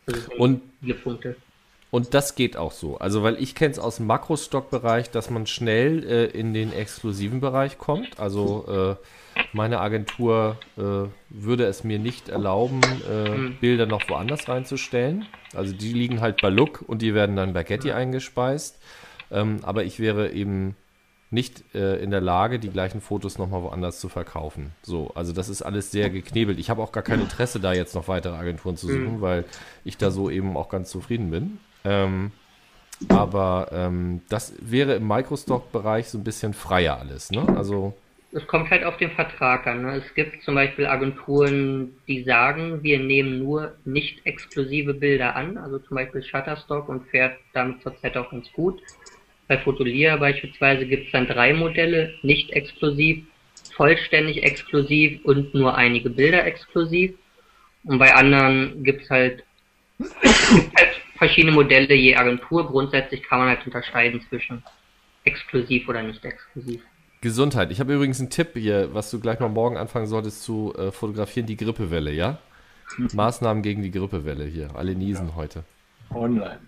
B: Also
A: Und
B: viele Punkte.
A: Und das geht auch so. Also, weil ich kenne es aus dem Makrostock-Bereich, dass man schnell äh, in den exklusiven Bereich kommt. Also, äh, meine Agentur äh, würde es mir nicht erlauben,
B: Mhm.
A: Bilder noch woanders reinzustellen. Also, die liegen halt bei Look und die werden dann bei Getty eingespeist. Ähm, aber ich wäre eben nicht äh, in der Lage, die gleichen Fotos nochmal woanders zu verkaufen. So, also das ist alles sehr geknebelt. Ich habe auch gar kein Interesse, da jetzt noch weitere Agenturen zu suchen,
B: Mhm.
A: weil ich da so eben auch ganz zufrieden bin. Ähm, aber ähm, das wäre im Microstock-Bereich so ein bisschen freier alles, ne? Also,
B: Es kommt halt auf den Vertrag an. Ne? Es gibt zum Beispiel Agenturen, die sagen, wir nehmen nur nicht exklusive Bilder an, also zum Beispiel Shutterstock und fährt damit zurzeit auch ganz gut. Bei Fotolia beispielsweise gibt es dann drei Modelle, nicht exklusiv, vollständig exklusiv und nur einige Bilder exklusiv. Und bei anderen gibt es halt, halt verschiedene Modelle je Agentur. Grundsätzlich kann man halt unterscheiden zwischen exklusiv oder nicht exklusiv.
A: Gesundheit. Ich habe übrigens einen Tipp hier, was du gleich mal morgen anfangen solltest zu äh, fotografieren, die Grippewelle, ja? Maßnahmen gegen die Grippewelle hier. Alle niesen heute.
C: Online.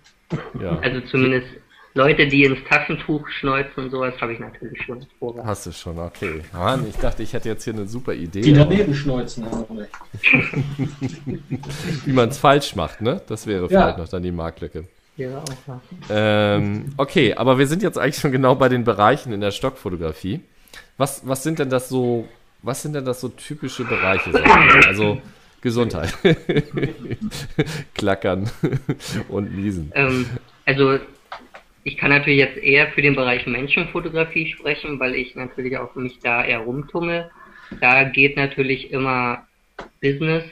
A: Ja.
B: Also zumindest Leute, die ins Taschentuch schneuzen und sowas, habe ich natürlich schon Vorrat.
A: Hast du schon, okay. Mann, ich dachte, ich hätte jetzt hier eine super Idee.
F: Die
A: aber
F: daneben schneuzen. haben wir recht. [laughs]
A: Wie man es falsch macht, ne? Das wäre
F: Ja.
A: vielleicht noch dann die Marktlücke.
B: Ja, auch was.
A: Ähm, okay, aber wir sind jetzt eigentlich schon genau bei den Bereichen in der Stockfotografie. Was, was sind denn das so, was sind denn das so typische Bereiche? mal? Also Gesundheit. [laughs] Klackern [laughs] und Niesen.
B: Ähm, also ich kann natürlich jetzt eher für den Bereich Menschenfotografie sprechen, weil ich natürlich auch mich da eher rumtummel. Da geht natürlich immer Business,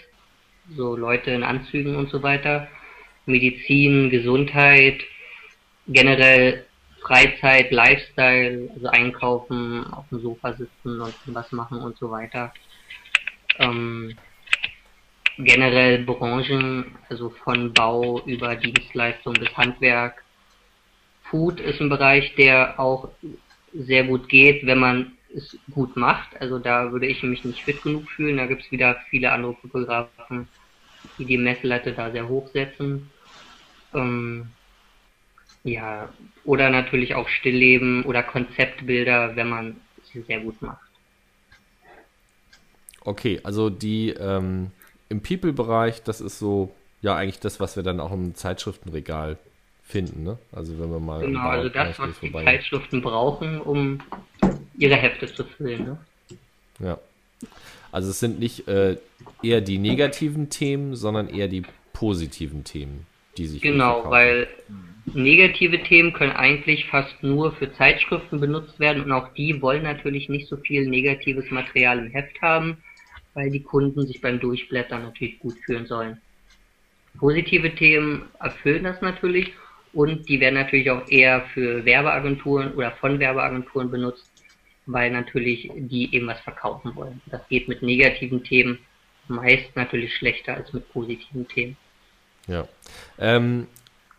B: so Leute in Anzügen und so weiter, Medizin, Gesundheit, generell Freizeit, Lifestyle, also einkaufen, auf dem Sofa sitzen und was machen und so weiter. Ähm, generell Branchen, also von Bau über Dienstleistung bis Handwerk. Food ist ein Bereich, der auch sehr gut geht, wenn man es gut macht. Also da würde ich mich nicht fit genug fühlen. Da gibt es wieder viele andere Fotografen, die die Messlatte da sehr hoch setzen. Ähm, ja, oder natürlich auch Stillleben oder Konzeptbilder, wenn man sie sehr gut macht.
A: Okay, also die ähm, im People-Bereich, das ist so, ja, eigentlich das, was wir dann auch im Zeitschriftenregal finden, ne? Also wenn wir mal.
B: Genau, also das, was die. Zeitschriften brauchen, um ihre Hefte zu füllen. Ne?
A: Ja. Also es sind nicht äh, eher die negativen Themen, sondern eher die positiven Themen, die sich
B: Genau, weil negative Themen können eigentlich fast nur für Zeitschriften benutzt werden und auch die wollen natürlich nicht so viel negatives Material im Heft haben, weil die Kunden sich beim Durchblättern natürlich gut fühlen sollen. Positive Themen erfüllen das natürlich und die werden natürlich auch eher für Werbeagenturen oder von Werbeagenturen benutzt, weil natürlich die eben was verkaufen wollen. Das geht mit negativen Themen meist natürlich schlechter als mit positiven Themen.
A: Ja. Ähm,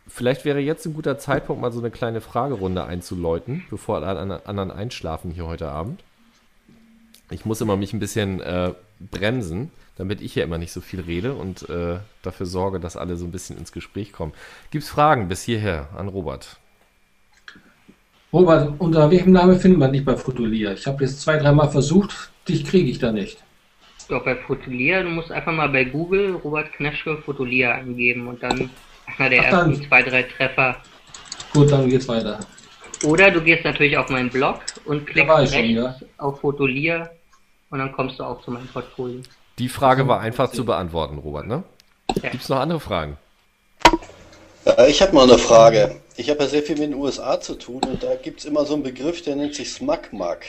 A: vielleicht wäre jetzt ein guter Zeitpunkt, mal so eine kleine Fragerunde einzuläuten, bevor alle an- anderen einschlafen hier heute Abend. Ich muss immer mich ein bisschen äh, bremsen, damit ich hier immer nicht so viel rede und äh, dafür sorge, dass alle so ein bisschen ins Gespräch kommen. Gibt es Fragen bis hierher an Robert?
F: Robert, unter welchem Namen finden wir dich bei Fotolia? Ich habe jetzt zwei, dreimal versucht, dich kriege ich da nicht.
B: Ja, bei Fotolia, du musst einfach mal bei Google Robert Kneschke Fotolia eingeben und dann einer der
F: Ach, dann.
B: ersten zwei, drei Treffer.
F: Gut, dann geht's weiter.
B: Oder du gehst natürlich auf meinen Blog und klickst rechts
F: schon, ja.
B: auf Fotolia und dann kommst du auch zu meinem Portfolio.
A: Die Frage war einfach zu beantworten, Robert, ne?
B: Ja.
A: Gibt es noch andere Fragen?
E: Ja, ich habe mal eine Frage. Ich habe ja sehr viel mit den USA zu tun und da gibt es immer so einen Begriff, der nennt sich SMAC-Mag.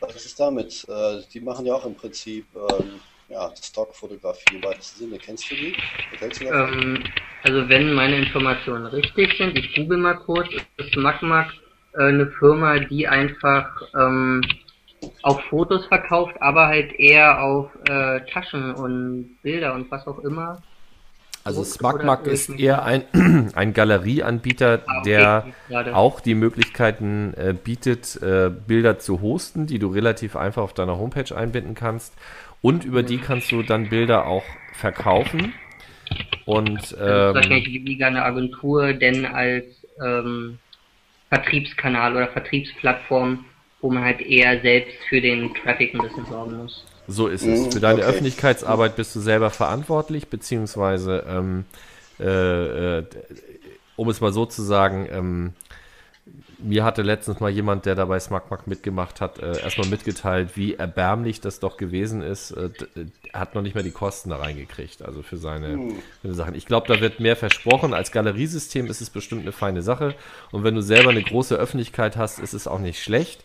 E: Was ist damit? Äh, die machen ja auch im Prinzip ähm, ja, Stockfotografie im weitesten Sinne. Kennst du die? Du?
B: Ähm, also wenn meine Informationen richtig sind, ich google mal kurz, ist Magmag äh, eine Firma, die einfach ähm, auch Fotos verkauft, aber halt eher auf äh, Taschen und Bilder und was auch immer.
A: Also SmugMug ist eher ein, [clears throat] ein Galerieanbieter,
B: Ah, okay,
A: der
B: gerade.
A: auch die Möglichkeiten äh, bietet, äh, Bilder zu hosten, die du relativ einfach auf deiner Homepage einbinden kannst. Und über die kannst du dann Bilder auch verkaufen. Und ähm,
B: wahrscheinlich weniger eine Agentur, denn als ähm, Vertriebskanal oder Vertriebsplattform, wo man halt eher selbst für den Traffic ein bisschen sorgen muss.
A: so ist
E: Mhm,
A: es. Für deine
E: okay.
A: Öffentlichkeitsarbeit bist du selber verantwortlich, beziehungsweise, ähm, äh, äh, um es mal so zu sagen, ähm, mir hatte letztens mal jemand, der dabei SmackMack mitgemacht hat, äh, erstmal mitgeteilt, wie erbärmlich das doch gewesen ist. Äh, äh, er hat noch nicht mehr die Kosten da reingekriegt, also für seine, für seine Sachen. Ich glaube, da wird mehr versprochen. Als Galeriesystem ist es bestimmt eine feine Sache. Und wenn du selber eine große Öffentlichkeit hast, ist es auch nicht schlecht.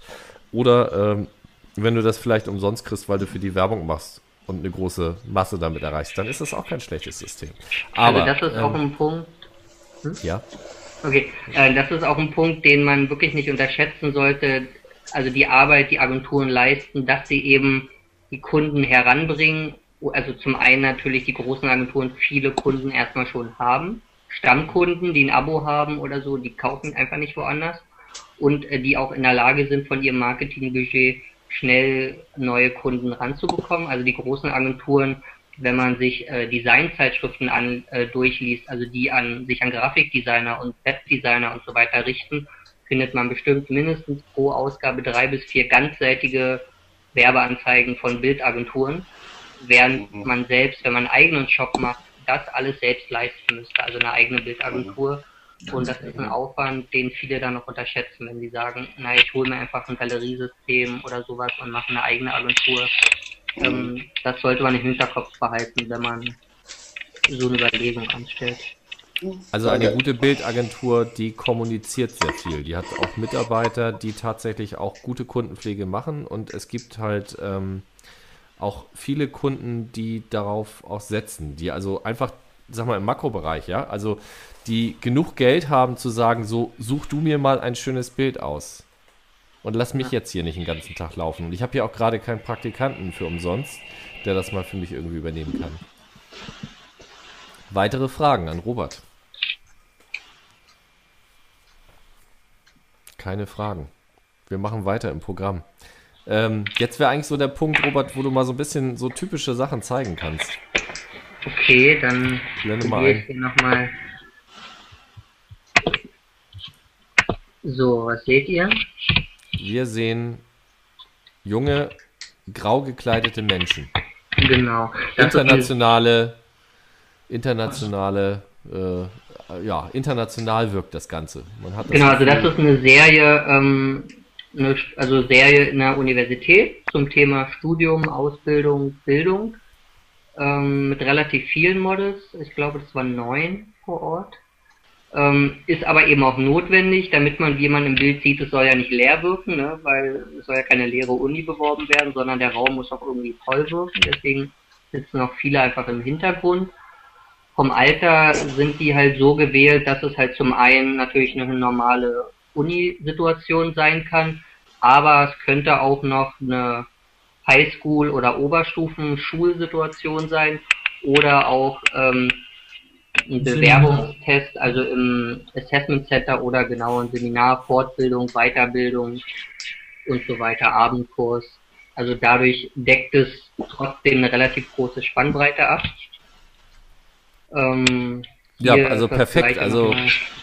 A: Oder ähm, wenn du das vielleicht umsonst kriegst, weil du für die Werbung machst und eine große Masse damit erreichst, dann ist das auch kein schlechtes System. Aber
B: also das ist auch
A: ähm,
B: ein Punkt,
A: ja.
B: Okay, äh, das ist auch ein Punkt, den man wirklich nicht unterschätzen sollte. Also die Arbeit, die Agenturen leisten, dass sie eben die Kunden heranbringen. Also zum einen natürlich die großen Agenturen viele Kunden erstmal schon haben. Stammkunden, die ein Abo haben oder so, die kaufen einfach nicht woanders. Und äh, die auch in der Lage sind, von ihrem Marketingbudget schnell neue Kunden ranzubekommen. Also die großen Agenturen wenn man sich äh, Designzeitschriften an, äh, durchliest, also die an sich an Grafikdesigner und Webdesigner und so weiter richten, findet man bestimmt mindestens pro Ausgabe drei bis vier ganzseitige Werbeanzeigen von Bildagenturen, während
E: Mhm.
B: man selbst, wenn man einen eigenen Shop macht, das alles selbst leisten müsste, also eine eigene Bildagentur. Und das ist ein Aufwand, den viele dann noch unterschätzen, wenn sie sagen, na, ich hole mir einfach ein Galeriesystem oder sowas und mache eine eigene Agentur. Ähm, das sollte man im Hinterkopf behalten, wenn man so eine Überlegung anstellt.
A: Also eine gute Bildagentur, die kommuniziert sehr viel. Die hat auch Mitarbeiter, die tatsächlich auch gute Kundenpflege machen und es gibt halt ähm, auch viele Kunden, die darauf auch setzen, die also einfach, sag mal im Makrobereich, ja, also die genug Geld haben zu sagen, so such du mir mal ein schönes Bild aus und lass mich jetzt hier nicht den ganzen Tag laufen. Und ich habe hier auch gerade keinen Praktikanten für umsonst, der das mal für mich irgendwie übernehmen kann. Weitere Fragen an Robert? Keine Fragen. Wir machen weiter im Programm. Ähm, jetzt wäre eigentlich so der Punkt, Robert, wo du mal so ein bisschen so typische Sachen zeigen kannst.
B: Okay, dann probiere ich hier nochmal. So, was seht ihr?
A: Wir sehen junge, grau gekleidete Menschen.
B: Genau. Das
A: Internationale, internationale, äh, ja, international wirkt das Ganze. Das
B: Genau, also das ist eine Serie, ähm, eine, also Serie in der Universität zum Thema Studium, Ausbildung, Bildung, ähm, mit relativ vielen Models. Ich glaube, es waren neun vor Ort. Ähm, ist aber eben auch notwendig, damit man, wie man im Bild sieht, es soll ja nicht leer wirken, ne, weil es soll ja keine leere Uni beworben werden, sondern der Raum muss auch irgendwie voll wirken. Deswegen sitzen auch viele einfach im Hintergrund vom Alter sind die halt so gewählt, dass es halt zum einen natürlich eine normale Uni-Situation sein kann, aber es könnte auch noch eine Highschool- oder Oberstufen-Schulsituation sein oder auch ähm, ein Bewerbungstest, also im Assessment Center oder genau ein Seminar, Fortbildung, Weiterbildung und so weiter, Abendkurs. Also dadurch deckt es trotzdem eine relativ große Spannbreite ab. Ähm,
A: Ja, also perfekt, also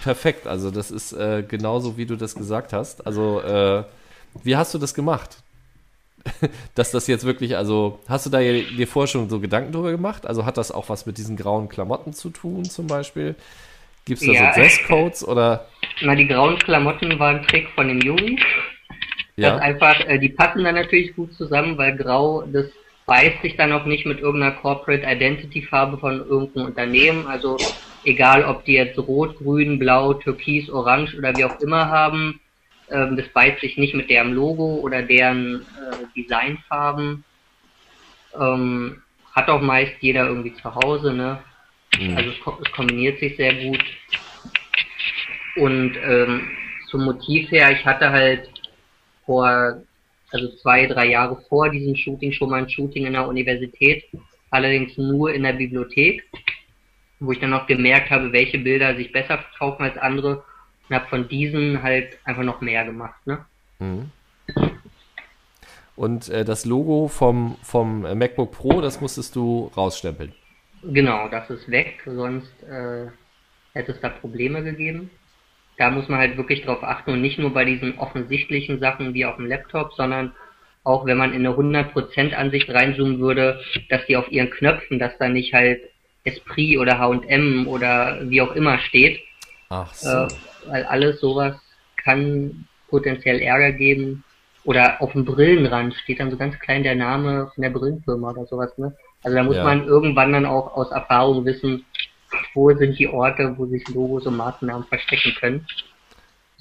A: perfekt. Also das ist äh, genauso, wie du das gesagt hast. Also äh, wie hast du das gemacht? [laughs] Dass das jetzt wirklich, also hast du da dir vorher schon so Gedanken drüber gemacht? Also hat das auch was mit diesen grauen Klamotten zu tun zum Beispiel? Gibt es da
B: Ja.
A: so Dresscodes oder?
B: Na, die grauen Klamotten waren ein Trick von dem Juri. Das
A: Ja,
B: einfach, äh, die passen dann natürlich gut zusammen, weil grau, das beißt sich dann auch nicht mit irgendeiner Corporate Identity Farbe von irgendeinem Unternehmen. Also egal, ob die jetzt rot, grün, blau, türkis, orange oder wie auch immer haben, ähm, das beißt sich nicht mit deren Logo oder deren äh, Designfarben. Ähm, hat auch meist jeder irgendwie zu Hause, ne?
A: Mhm.
B: Also es, es kombiniert sich sehr gut. Und ähm, zum Motiv her, ich hatte halt vor, also zwei, drei Jahre vor diesem Shooting schon mal ein Shooting in der Universität, allerdings nur in der Bibliothek, wo ich dann noch gemerkt habe, welche Bilder sich besser verkaufen als andere und habe von diesen halt einfach noch mehr gemacht. Ne?
A: Mhm. Und äh, das Logo vom, vom MacBook Pro, das musstest du rausstempeln.
B: Genau, das ist weg, sonst äh, hätte es da Probleme gegeben. Da muss man halt wirklich drauf achten und nicht nur bei diesen offensichtlichen Sachen wie auf dem Laptop, sondern auch wenn man in eine 100% Ansicht reinzoomen würde, dass die auf ihren Knöpfen, dass da nicht halt Esprit oder H&M oder wie auch immer steht,
A: Ach so.
B: äh, weil alles sowas kann potenziell Ärger geben. Oder auf dem Brillenrand steht dann so ganz klein der Name von der Brillenfirma oder sowas, ne? Also da muss
A: Ja.
B: man irgendwann dann auch aus Erfahrung wissen, wo sind die Orte, wo sich Logos und Markennamen verstecken können.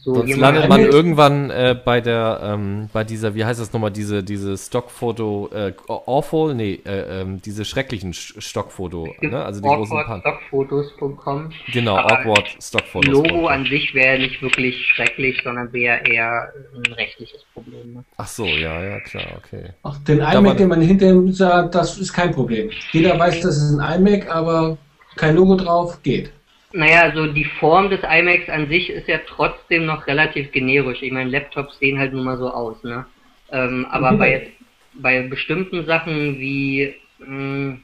B: So
A: Sonst landet man irgendwann äh, bei der, ähm, bei dieser, wie heißt das nochmal, diese, diese Stockfoto, äh, awful, nee, äh, ähm, diese schrecklichen Sch- Stockfoto, ne? Also die großen Pan
B: awkwardstockfotos.com.
A: Genau,
B: Aber
A: awkward Stockfotos.
B: Logo an sich wäre nicht wirklich schrecklich, sondern wäre eher ein rechtliches Problem. Ne?
A: Ach so, ja, ja, klar, okay.
F: Ach, den iMac, den man hinterher sagt, das ist kein Problem. Jeder weiß, das ist ein iMac, aber kein Logo drauf, geht.
B: Naja, also die Form des iMacs an sich ist ja trotzdem noch relativ generisch. Ich meine, Laptops sehen halt nun mal so aus, ne? Ähm, aber
F: Mhm.
B: bei, bei bestimmten Sachen wie, mh,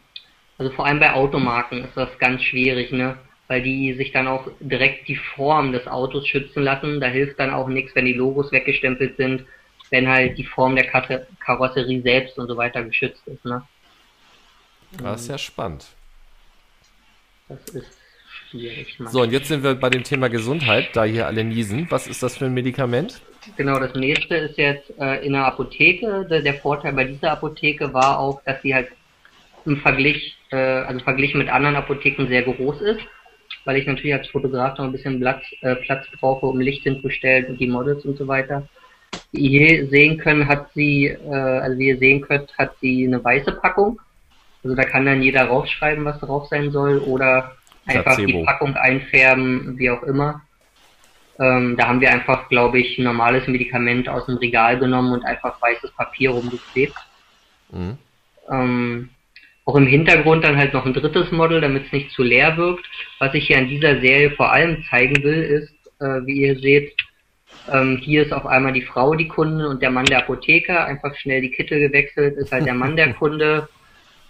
B: also vor allem bei Automarken ist das ganz schwierig, ne? Weil die sich dann auch direkt die Form des Autos schützen lassen. Da hilft dann auch nichts, wenn die Logos weggestempelt sind, wenn halt die Form der Kasse Karosserie selbst und so weiter geschützt ist, ne?
A: Das ist ja spannend.
B: Das ist schwierig.
A: So, und jetzt sind wir bei dem Thema Gesundheit, da hier alle niesen. Was ist das für ein Medikament?
B: Genau, das nächste ist jetzt äh, in der Apotheke. Der, der Vorteil bei dieser Apotheke war auch, dass sie halt im Vergleich, äh, also verglichen mit anderen Apotheken sehr groß ist, weil ich natürlich als Fotograf noch ein bisschen Platz, äh, Platz brauche, um Licht hinzustellen und die Models und so weiter. Wie ihr hier sehen können, hat sie, äh, also wie ihr sehen könnt, hat sie eine weiße Packung. Also da kann dann jeder rausschreiben, was drauf sein soll oder einfach
A: Placebo.
B: die Packung einfärben, wie auch immer. Ähm, da haben wir einfach, glaube ich, ein normales Medikament aus dem Regal genommen und einfach weißes Papier rumgeklebt.
A: Mhm.
B: Ähm, auch im Hintergrund dann halt noch ein drittes Model, damit es nicht zu leer wirkt. Was ich hier an dieser Serie vor allem zeigen will, ist, äh, wie ihr seht, ähm, hier ist auf einmal die Frau die Kundin und der Mann der Apotheker. Einfach schnell die Kittel gewechselt, ist halt der Mann der [laughs] Kunde.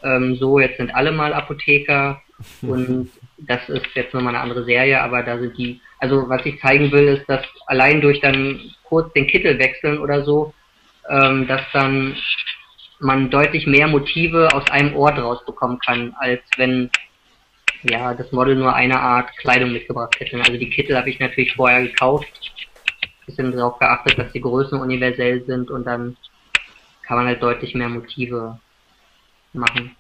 B: Ähm, so, jetzt sind alle mal Apotheker [laughs] und das ist jetzt nochmal eine andere Serie, aber da sind die, also was ich zeigen will, ist, dass allein durch dann kurz den Kittel wechseln oder so, ähm, dass dann man deutlich mehr Motive aus einem Ort rausbekommen kann, als wenn ja das Model nur eine Art Kleidung mitgebracht hätte. Also die Kittel habe ich natürlich vorher gekauft, bisschen darauf geachtet, dass die Größen universell sind und dann kann man halt deutlich mehr Motive machen.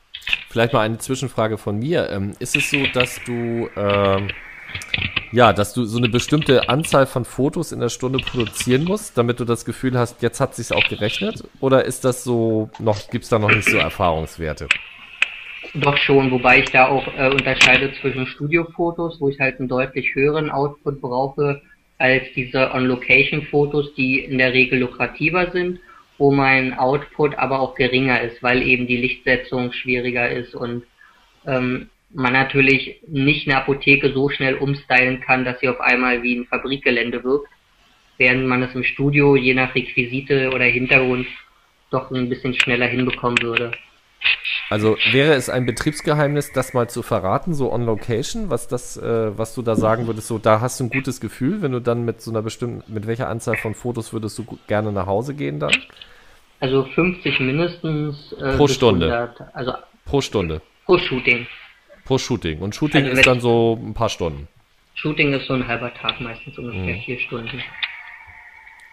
A: Vielleicht mal eine Zwischenfrage von mir. Ähm, ist es so, dass du ähm, ja, dass du so eine bestimmte Anzahl von Fotos in der Stunde produzieren musst, damit du das Gefühl hast, jetzt hat sich's auch gerechnet? Oder ist das so noch, gibt's da noch nicht so Erfahrungswerte?
B: Doch schon, wobei ich da auch äh, unterscheide zwischen Studiofotos, wo ich halt einen deutlich höheren Output brauche, als diese On-Location-Fotos, die in der Regel lukrativer sind, wo mein Output aber auch geringer ist, weil eben die Lichtsetzung schwieriger ist und ähm, man natürlich nicht eine Apotheke so schnell umstylen kann, dass sie auf einmal wie ein Fabrikgelände wirkt, während man es im Studio je nach Requisite oder Hintergrund doch ein bisschen schneller hinbekommen würde.
A: Also wäre es ein Betriebsgeheimnis, das mal zu verraten, so on location, was das, äh, was du da sagen würdest, so da hast du ein gutes Gefühl, wenn du dann mit so einer bestimmten, mit welcher Anzahl von Fotos würdest du gerne nach Hause gehen dann?
B: Also 50 mindestens. Äh,
A: Pro Stunde.
B: 100, also
A: Pro Stunde,
B: pro Shooting.
A: pro Shooting. Und Shooting
B: Also
A: ist dann so ein paar Stunden.
B: Shooting ist so ein halber Tag meistens ungefähr
A: Mhm.
B: vier Stunden.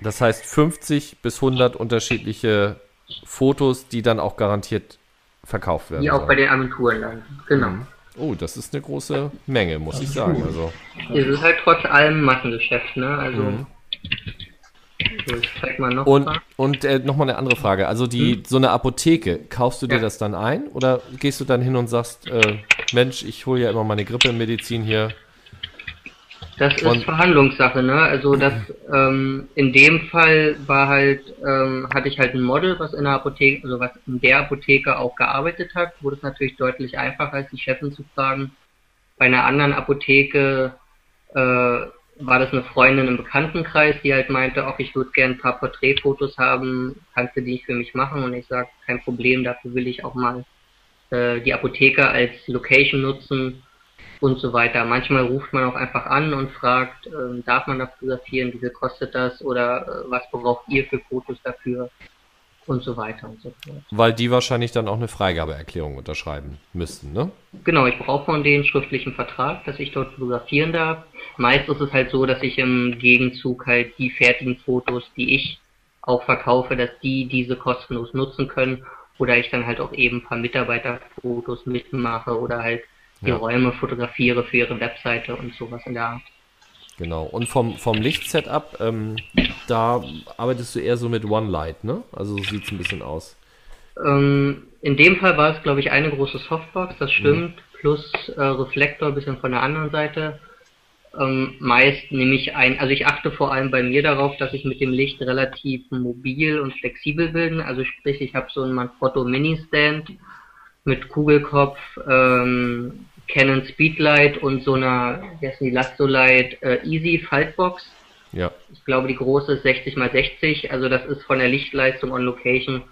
A: Das heißt 50 bis 100 unterschiedliche Fotos, die dann auch garantiert verkauft werden.
B: Wie auch
A: sollen.
B: bei den Agenturen dann. Genau.
A: Mhm. Oh, das ist eine große Menge, muss ich sagen. Also,
B: Es ist halt trotz allem Massengeschäft, ne? Also.
A: Mhm.
B: So, ich zeig mal noch
A: und und äh, nochmal eine andere Frage. Also die so eine Apotheke, kaufst du dir
B: Ja.
A: das dann ein oder gehst du dann hin und sagst, äh, Mensch, ich hole ja immer meine Grippemedizin hier.
B: Das ist
A: und-
B: Verhandlungssache, ne? Also das ähm, in dem Fall war halt, ähm, hatte ich halt ein Model, was in der Apotheke, also was in der Apotheke auch gearbeitet hat, wurde es natürlich deutlich einfacher, als die Chefin zu fragen. Bei einer anderen Apotheke äh, war das eine Freundin im Bekanntenkreis, die halt meinte, ach, ich würde gern ein paar Porträtfotos haben, kannst du die für mich machen? Und ich sage, kein Problem, dafür will ich auch mal äh, die Apotheke als Location nutzen und so weiter. Manchmal ruft man auch einfach an und fragt, ähm, darf man da fotografieren, wie viel kostet das oder äh, was braucht ihr für Fotos dafür? Und so weiter und so fort.
A: Weil die wahrscheinlich dann auch eine Freigabeerklärung unterschreiben müssten, ne?
B: Genau, ich brauche von denen schriftlichen Vertrag, dass ich dort fotografieren darf. Meist ist es halt so, dass ich im Gegenzug halt die fertigen Fotos, die ich auch verkaufe, dass die diese kostenlos nutzen können oder ich dann halt auch eben ein paar Mitarbeiterfotos mitmache oder halt die
A: Ja.
B: Räume fotografiere für ihre Webseite und sowas in der Art.
A: Genau. Und vom, vom Lichtsetup, ähm, da arbeitest du eher so mit One Light, ne? Also so sieht's ein bisschen aus.
B: Ähm, in dem Fall war es, glaube ich, eine große Softbox, das stimmt, plus äh, Reflektor, ein bisschen von der anderen Seite. Ähm, meist nehme ich ein, also ich achte vor allem bei mir darauf, dass ich mit dem Licht relativ mobil und flexibel bin. Also sprich, ich habe so einen Manfrotto Mini Stand mit Kugelkopf, ähm, Canon Speedlight und so einer, wie heißt die, Lastolite äh, Easy Faltbox.
A: Ja.
B: Ich glaube, die große ist 60 x 60, also das ist von der Lichtleistung on Location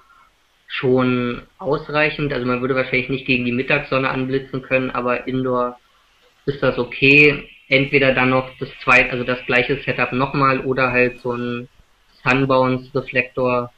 B: schon ausreichend. Also man würde wahrscheinlich nicht gegen die Mittagssonne anblitzen können, aber indoor ist das okay. Entweder dann noch das zweite, also das gleiche Setup nochmal oder halt so ein Sunbounce Reflektor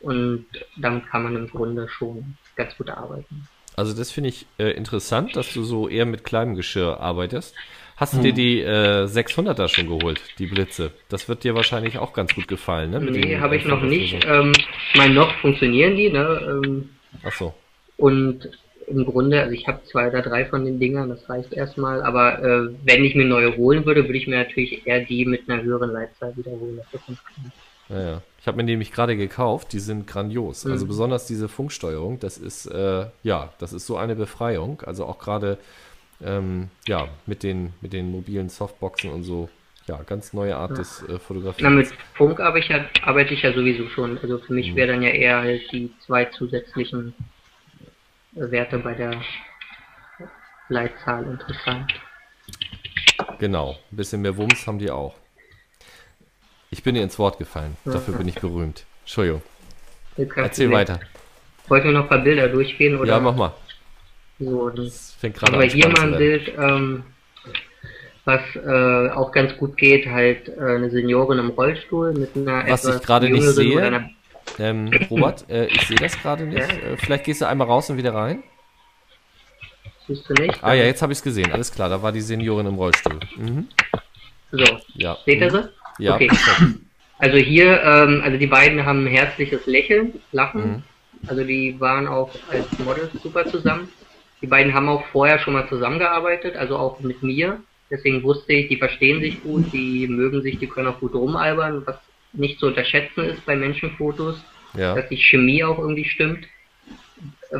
B: und dann kann man im Grunde schon ganz gut arbeiten.
A: Also das finde ich äh, interessant, dass du so eher mit kleinem Geschirr arbeitest. Hast du dir die äh, 600er schon geholt, die Blitze? Das wird dir wahrscheinlich auch ganz gut gefallen, ne? Mit
B: Nee, habe ich noch nicht. Ähm, ich meine, noch funktionieren die, ne? Ähm,
A: Ach so.
B: Und im Grunde, also ich habe zwei oder drei von den Dingern, das reicht erstmal. Aber äh, wenn ich mir neue holen würde, würde ich mir natürlich eher die mit einer höheren Leitzahl wiederholen. Das ist ganz klar.
A: Ja, ja. Ich habe mir nämlich gerade gekauft, die sind grandios. Also
B: Mhm.
A: besonders diese Funksteuerung, das ist, äh, ja, das ist so eine Befreiung. Also auch gerade, ähm, ja, mit den, mit den mobilen Softboxen und so, ja, ganz neue Art des äh,
B: Na,
A: Fotografierens.
B: mit Funk arbeite ich, ja, arbeite ich ja sowieso schon. Also für mich
A: Mhm.
B: wäre dann ja eher halt die zwei zusätzlichen Werte bei der Leitzahl interessant.
A: Genau, ein bisschen mehr Wumms haben die auch. Ich bin dir ins Wort gefallen, dafür bin ich [laughs] berühmt. Entschuldigung, erzähl weiter.
B: Wollten wir noch ein paar Bilder durchgehen? Oder?
A: Ja, mach mal.
B: So, das
A: Das fängt gerade
B: Aber
A: an
B: hier
A: spannend
B: mal ein. Bild, ähm, was äh, auch ganz gut geht, halt äh, eine Seniorin im Rollstuhl mit einer
A: Was ich gerade nicht sehe, Ähm, Robert, äh, ich sehe das gerade nicht.
B: Ja.
A: Äh, vielleicht gehst du einmal raus und wieder rein.
B: siehst du nicht?
A: Ah ja, jetzt habe ich es gesehen. Alles klar, da war die Seniorin im Rollstuhl. Mhm.
B: So,
A: Ja.
B: seht ihr
A: Mhm.
B: sie?
A: Ja,
B: Okay. Also hier, ähm, also die beiden haben ein herzliches Lächeln, Lachen.
A: Mhm.
B: Also die waren auch als Models super zusammen. Die beiden haben auch vorher schon mal zusammengearbeitet, also auch mit mir. Deswegen wusste ich, die verstehen sich gut, die mögen sich, die können auch gut rumalbern, was nicht zu unterschätzen ist bei Menschenfotos,
A: Ja.
B: dass die Chemie auch irgendwie stimmt.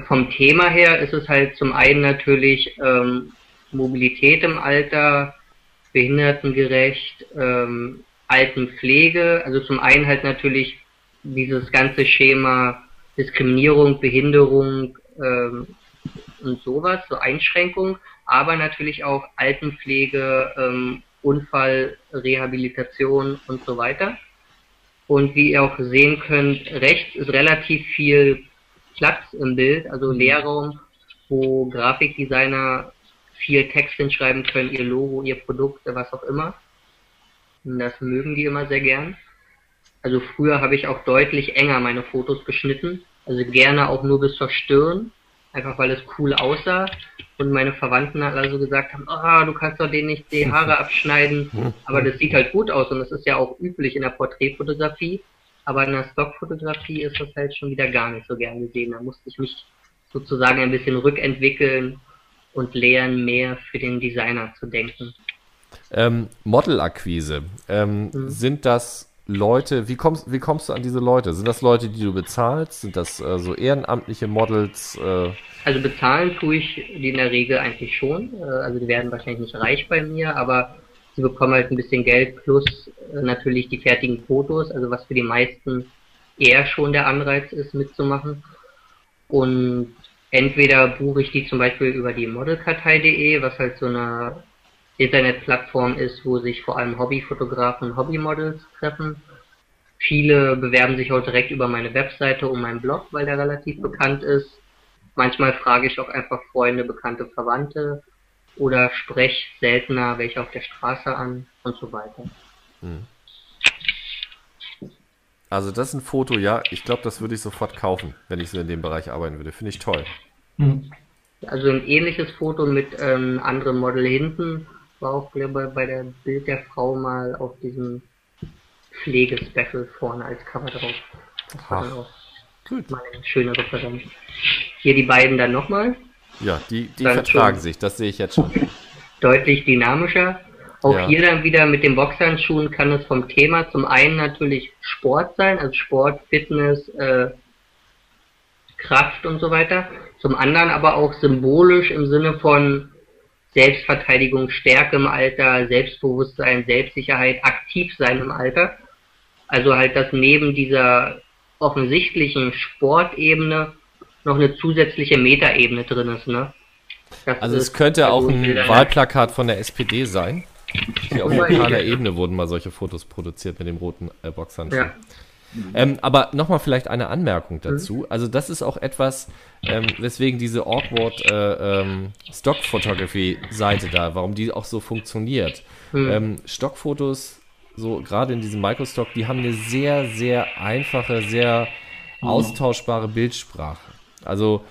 B: Vom Thema her ist es halt zum einen natürlich ähm, Mobilität im Alter, behindertengerecht, ähm, Altenpflege, also zum einen halt natürlich dieses ganze Schema Diskriminierung, Behinderung ähm, und sowas, so Einschränkung, aber natürlich auch Altenpflege, ähm, Unfall, Rehabilitation und so weiter. Und wie ihr auch sehen könnt, rechts ist relativ viel Platz im Bild, also Leerraum, wo Grafikdesigner viel Text hinschreiben können, ihr Logo, ihr Produkt, was auch immer. Das mögen die immer sehr gern. Also früher habe ich auch deutlich enger meine Fotos geschnitten, also gerne auch nur bis zur Stirn, einfach weil es cool aussah. Und meine Verwandten halt also gesagt haben, ah, du kannst doch denen nicht die Haare [laughs] abschneiden. Aber das sieht halt gut aus und das ist ja auch üblich in der Porträtfotografie. Aber in der Stockfotografie ist das halt schon wieder gar nicht so gern gesehen. Da musste ich mich sozusagen ein bisschen rückentwickeln und lernen, mehr für den Designer zu denken.
A: Ähm, Modelakquise. Ähm,
B: Mhm.
A: Sind das Leute, wie kommst, wie kommst du an diese Leute? Sind das Leute, die du bezahlst? Sind das äh, so ehrenamtliche Models? Äh,
B: Also bezahlen tue ich die in der Regel eigentlich schon. Äh, Also die werden wahrscheinlich nicht reich bei mir, aber sie bekommen halt ein bisschen Geld plus äh, natürlich die fertigen Fotos, also was für die meisten eher schon der Anreiz ist, mitzumachen. Und entweder buche ich die zum Beispiel über die modelkartei.de, was halt so eine Internetplattform ist, wo sich vor allem Hobbyfotografen und Hobbymodels treffen. Viele bewerben sich auch direkt über meine Webseite und meinen Blog, weil der relativ bekannt ist. Manchmal frage ich auch einfach Freunde, Bekannte, Verwandte oder spreche seltener welche auf der Straße an und so weiter.
A: Also das ist ein Foto, ja, ich glaube, das würde ich sofort kaufen, wenn ich so in dem Bereich arbeiten würde. Finde ich toll.
F: Hm.
B: Also ein ähnliches Foto mit ähm, anderem Model hinten war auch glaube ich, bei der Bild der Frau mal auf diesem Pflegespecial vorne als Cover drauf. Das war
A: Ach,
B: dann auch
A: gut.
B: mal eine schöne Referenz. Hier die beiden dann nochmal.
A: Ja, die, die
B: Dann
A: vertragen sich, das sehe ich jetzt schon.
B: deutlich dynamischer. Auch
A: Ja.
B: hier dann wieder mit den Boxhandschuhen kann es vom Thema zum einen natürlich Sport sein, also Sport, Fitness, äh, Kraft und so weiter. Zum anderen aber auch symbolisch im Sinne von Selbstverteidigung, Stärke im Alter, Selbstbewusstsein, Selbstsicherheit, aktiv sein im Alter. Also halt, dass neben dieser offensichtlichen Sportebene noch eine zusätzliche Metaebene drin ist, ne? Das
A: Also es könnte
B: bei
A: auch ein Wahlplakat von der SPD sein. Auf lokaler Ebene wurden mal solche Fotos produziert mit dem roten äh, Boxhandschuh.
B: Ja.
A: Ähm, aber nochmal vielleicht eine Anmerkung
B: Mhm.
A: dazu. Also das ist auch etwas, ähm, weswegen diese awkward äh, ähm, Stock-Photography-Seite da, warum die auch so funktioniert.
B: Mhm.
A: Ähm, Stockfotos, so gerade in diesem Microstock, die haben eine sehr, sehr einfache, sehr austauschbare Bildsprache. Also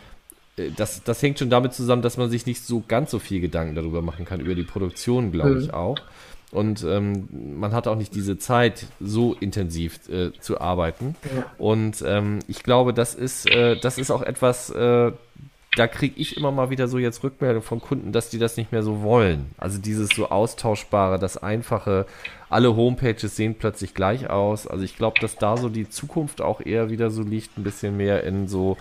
A: äh, das, das hängt schon damit zusammen, dass man sich nicht so ganz so viel Gedanken darüber machen kann, über die Produktion, glaube
B: Mhm.
A: ich auch. Und ähm, man hat auch nicht diese Zeit, so intensiv äh, zu arbeiten.
B: Ja.
A: Und ähm, ich glaube, das ist, äh, das ist auch etwas, äh, da kriege ich immer mal wieder so jetzt Rückmeldung von Kunden, dass die das nicht mehr so wollen. Also dieses so austauschbare, das einfache, alle Homepages sehen plötzlich gleich aus. Also ich glaube, dass da so die Zukunft auch eher wieder so liegt, ein bisschen mehr in so,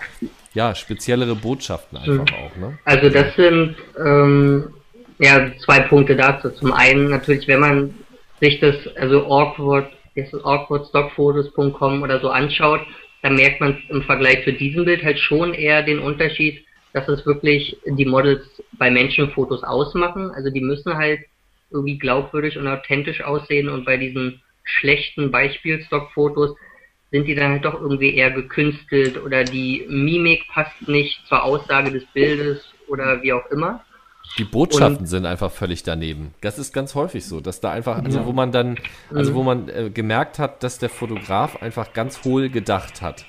A: ja, speziellere Botschaften einfach auch, ne?
B: Also das sind ähm, ja zwei Punkte dazu. Zum einen natürlich, wenn man sich das, also awkward, ist awkwardstockfotos.com oder so anschaut, dann merkt man im Vergleich zu diesem Bild halt schon eher den Unterschied, dass es wirklich die Models bei Menschenfotos ausmachen. Also die müssen halt irgendwie glaubwürdig und authentisch aussehen und bei diesen schlechten Beispielstockfotos sind die dann halt doch irgendwie eher gekünstelt oder die Mimik passt nicht zur Aussage des Bildes oder wie auch immer.
A: Die Botschaften sind einfach völlig daneben. Das ist ganz häufig so, dass da einfach, also wo man dann, also
B: Mhm.
A: wo man äh, gemerkt hat, dass der Fotograf einfach ganz hohl gedacht hat.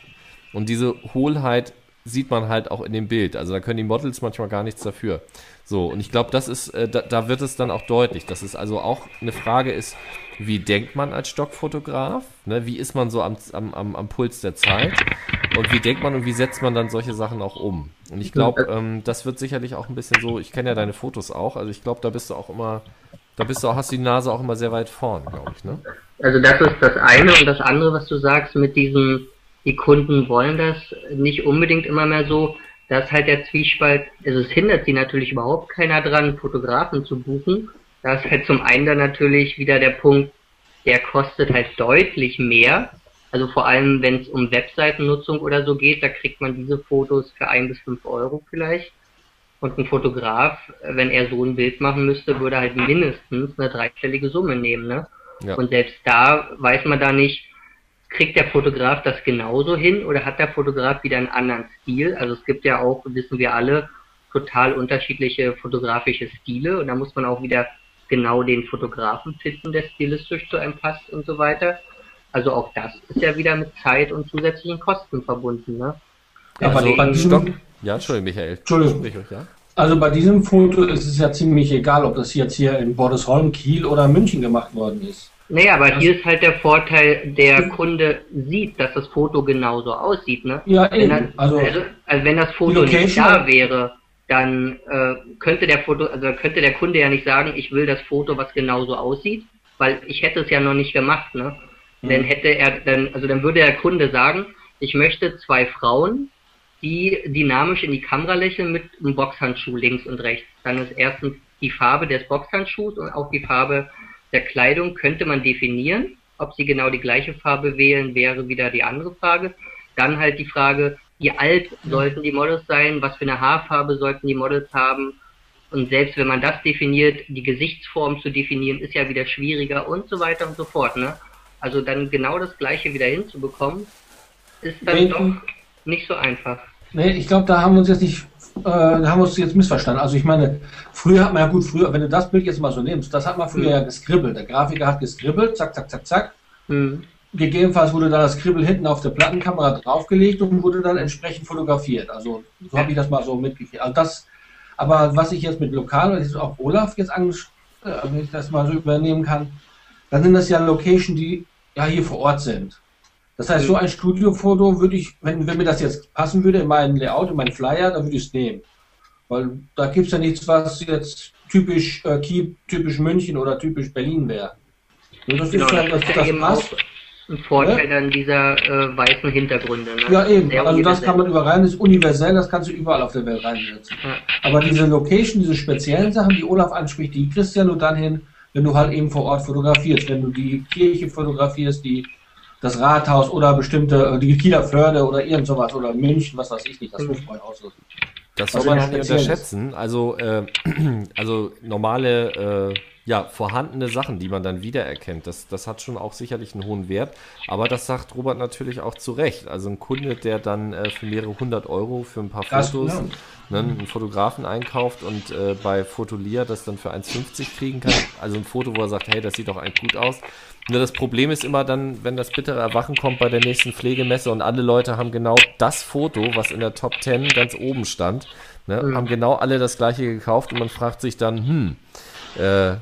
A: Und diese Hohlheit sieht man halt auch in dem Bild. Also da können die Models manchmal gar nichts dafür. So, und ich glaube, das ist, äh, da, da wird es dann auch deutlich, dass es also auch eine Frage ist, wie denkt man als Stockfotograf? Ne? Wie ist man so am, am, am, am Puls der Zeit? Und wie denkt man und wie setzt man dann solche Sachen auch um? Und ich glaube, ähm, das wird sicherlich auch ein bisschen so, ich kenne ja deine Fotos auch, also ich glaube, da bist du auch immer, da bist du auch, hast du die Nase auch immer sehr weit vorn, glaube ich, ne?
B: Also das ist das eine und das andere, was du sagst mit diesem, die Kunden wollen das nicht unbedingt immer mehr so. Da ist halt der Zwiespalt, also es hindert sie natürlich überhaupt keiner dran, Fotografen zu buchen. Da ist halt zum einen dann natürlich wieder der Punkt, der kostet halt deutlich mehr. Also vor allem, wenn es um Webseitennutzung oder so geht, da kriegt man diese Fotos für ein bis fünf Euro vielleicht. Und ein Fotograf, wenn er so ein Bild machen müsste, würde halt mindestens eine dreistellige Summe nehmen, ne?
A: Ja.
B: Und selbst da weiß man da nicht, kriegt der Fotograf das genauso hin oder hat der Fotograf wieder einen anderen Stil? Also es gibt ja auch, wissen wir alle, total unterschiedliche fotografische Stile und da muss man auch wieder genau den Fotografen finden, der stilistisch zu einem passt und so weiter. Also auch das ist ja wieder mit Zeit und zusätzlichen Kosten verbunden, ne?
F: Ja, aber
A: also,
F: bei diesem-
A: Stock, ja, Entschuldigung, Michael.
F: Entschuldigung.
A: Ja?
F: Also bei diesem Foto ist es ja ziemlich egal, ob das jetzt hier in Bordesholm, Kiel oder München gemacht worden ist.
B: Naja, aber hier ist halt der Vorteil, der Kunde sieht, dass das Foto genauso aussieht, ne?
F: Ja,
B: Wenn
F: eben.
B: das,
F: Also,
B: also, also wenn das Foto nicht da wäre, dann äh, könnte der Foto, also könnte der Kunde ja nicht sagen, ich will das Foto, was genauso aussieht, weil ich hätte es ja noch nicht gemacht, ne?
F: Mhm.
B: Dann hätte er, dann, also dann würde der Kunde sagen, ich möchte zwei Frauen, die dynamisch in die Kamera lächeln mit einem Boxhandschuh links und rechts. Dann ist erstens die Farbe des Boxhandschuhs und auch die Farbe der Kleidung könnte man definieren. Ob sie genau die gleiche Farbe wählen, wäre wieder die andere Frage. Dann halt die Frage, wie alt sollten die Models sein, was für eine Haarfarbe sollten die Models haben. Und selbst wenn man das definiert, die Gesichtsform zu definieren, ist ja wieder schwieriger und so weiter und so fort. Ne? Also dann genau das Gleiche wieder hinzubekommen, ist dann
F: Nee,
B: doch nicht so einfach.
F: Nee, ich glaube, da haben wir uns jetzt nicht, äh, da haben wir uns jetzt missverstanden. Also ich meine, früher hat man ja gut, früher, wenn du das Bild jetzt mal so nimmst, das hat man früher
B: Mhm.
F: ja geskribbelt. Der Grafiker hat geskribbelt, zack, zack, zack, zack.
B: Hm.
F: gegebenenfalls wurde dann das Kribbel hinten auf der Plattenkamera draufgelegt und wurde dann entsprechend fotografiert. Also so habe ich das mal so mitgekriegt. Also das, aber was ich jetzt mit Lokal, das ist auch Olaf jetzt angesprochen, äh, wenn ich das mal so übernehmen kann, dann sind das ja Locations, die ja hier vor Ort sind. Das heißt, so ein Studiofoto würde ich, wenn, wenn mir das jetzt passen würde in meinem Layout, in meinen Flyer, dann würde ich es nehmen. Weil da gibt es ja nichts, was jetzt typisch äh, Kiel, typisch München oder typisch Berlin wäre. Und das
B: Genau,
F: ist
B: das
F: dann, dass
B: ja
F: das
B: eben
F: passt.
B: ein Vorteil dann dieser äh, weißen Hintergründe. Ne?
F: Ja, eben.
B: Sehr
F: Also das kann man überall rein, das ist universell, das kannst du überall auf der Welt reinsetzen.
B: Ja.
F: Aber diese Location, diese speziellen Sachen, die Olaf anspricht, die kriegst du ja nur dann hin, wenn du halt eben vor Ort fotografierst. Wenn du die Kirche fotografierst, die, das Rathaus oder bestimmte, äh, die Kieler Förde oder irgend sowas oder München, was weiß ich nicht, das
B: Mhm.
F: Luftbräuhaus ist.
A: Das soll man nicht
F: ist.
A: unterschätzen. Also, äh, [clears throat] also normale, äh, ja, vorhandene Sachen, die man dann wiedererkennt, das, das hat schon auch sicherlich einen hohen Wert. Aber das sagt Robert natürlich auch zu Recht. Also ein Kunde, der dann äh, für mehrere hundert Euro für ein paar
F: Das,
A: Fotos ne, einen Fotografen einkauft und äh, bei Fotolia das dann für 1,50 kriegen kann. Also ein Foto, wo er sagt, hey, das sieht doch eigentlich gut aus. Nur das Problem ist immer dann, wenn das bittere Erwachen kommt bei der nächsten Pflegemesse und alle Leute haben genau das Foto, was in der Top 10 ganz oben stand, ne,
B: Mhm.
A: haben genau alle das gleiche gekauft und man fragt sich dann, hm, äh,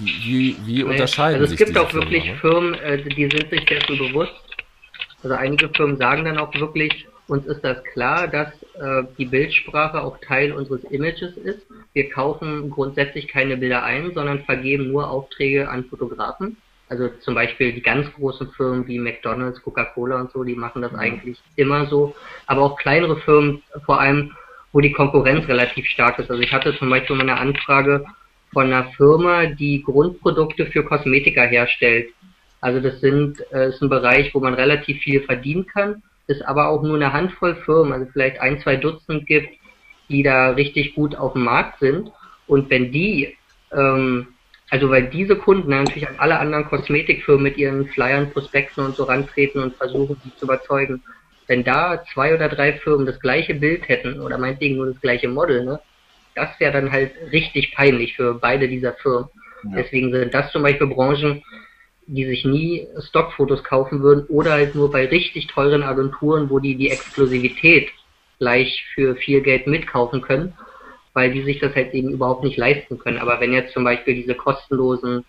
A: wie, wie, wie unterscheiden
B: also es
A: sich
B: gibt
A: diese
B: auch wirklich
A: Firmen, ne?
B: Firmen, äh, die sind sich dessen bewusst. Also einige Firmen sagen dann auch wirklich, uns ist das klar, dass äh, die Bildsprache auch Teil unseres Images ist. Wir kaufen grundsätzlich keine Bilder ein, sondern vergeben nur Aufträge an Fotografen. Also zum Beispiel die ganz großen Firmen wie McDonald's, Coca-Cola und so, die machen das eigentlich immer so. Aber auch kleinere Firmen, vor allem, wo die Konkurrenz relativ stark ist. Also ich hatte zum Beispiel mal eine Anfrage von einer Firma, die Grundprodukte für Kosmetika herstellt. Also das sind, äh, ist ein Bereich, wo man relativ viel verdienen kann, ist aber auch nur eine Handvoll Firmen, also vielleicht ein, zwei Dutzend gibt, die da richtig gut auf dem Markt sind. Und wenn die, ähm, also weil diese Kunden natürlich an alle anderen Kosmetikfirmen mit ihren Flyern, Prospekten und so rantreten und versuchen, sie zu überzeugen, wenn da zwei oder drei Firmen das gleiche Bild hätten oder meinetwegen nur das gleiche Model, ne, das wäre dann halt richtig peinlich für beide dieser Firmen. Deswegen sind das zum Beispiel Branchen, die sich nie Stockfotos kaufen würden oder halt nur bei richtig teuren Agenturen, wo die die Exklusivität gleich für viel Geld mitkaufen können, weil die sich das halt eben überhaupt nicht leisten können. Aber wenn jetzt zum Beispiel diese kostenlosen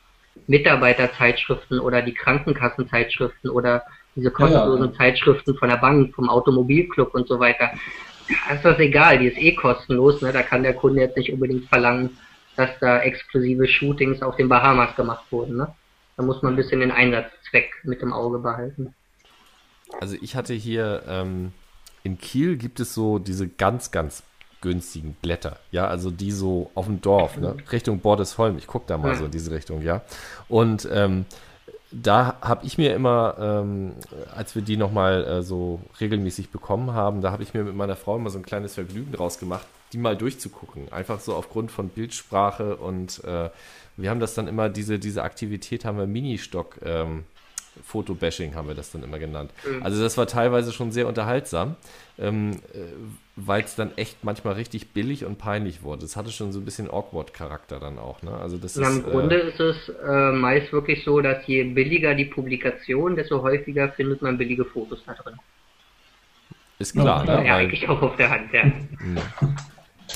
B: Mitarbeiterzeitschriften oder die Krankenkassenzeitschriften oder diese kostenlosen Zeitschriften von der Bank, vom Automobilclub und so weiter, da ist das egal, die ist eh kostenlos, ne? da kann der Kunde jetzt nicht unbedingt verlangen, dass da exklusive Shootings auf den Bahamas gemacht wurden. Ne? Da muss man ein bisschen den Einsatzzweck mit im Auge behalten.
A: Also ich hatte hier ähm, in Kiel gibt es so diese ganz, ganz günstigen Blätter, ja, also die so auf dem Dorf, ne, [clears throat] Richtung Bordesholm, ich gucke da mal
B: Ja.
A: so in diese Richtung, ja. Und ähm, da habe ich mir immer, ähm, als wir die nochmal äh, so regelmäßig bekommen haben, da habe ich mir mit meiner Frau immer so ein kleines Vergnügen draus gemacht, die mal durchzugucken. Einfach so aufgrund von Bildsprache und äh, wir haben das dann immer, diese, diese Aktivität haben wir Ministock ähm, Fotobashing haben wir das dann immer genannt.
B: Mhm.
A: Also das war teilweise schon sehr unterhaltsam, ähm, äh, weil es dann echt manchmal richtig billig und peinlich wurde. Es hatte schon so ein bisschen Awkward-Charakter dann auch. Ne? Also das
B: Na,
A: ist,
B: Im Grunde
A: äh,
B: ist es äh, meist wirklich so, dass je billiger die Publikation, desto häufiger findet man billige Fotos da drin.
A: ist klar.
F: Ja,
A: ne?
B: Ja, eigentlich auch auf der Hand, ja.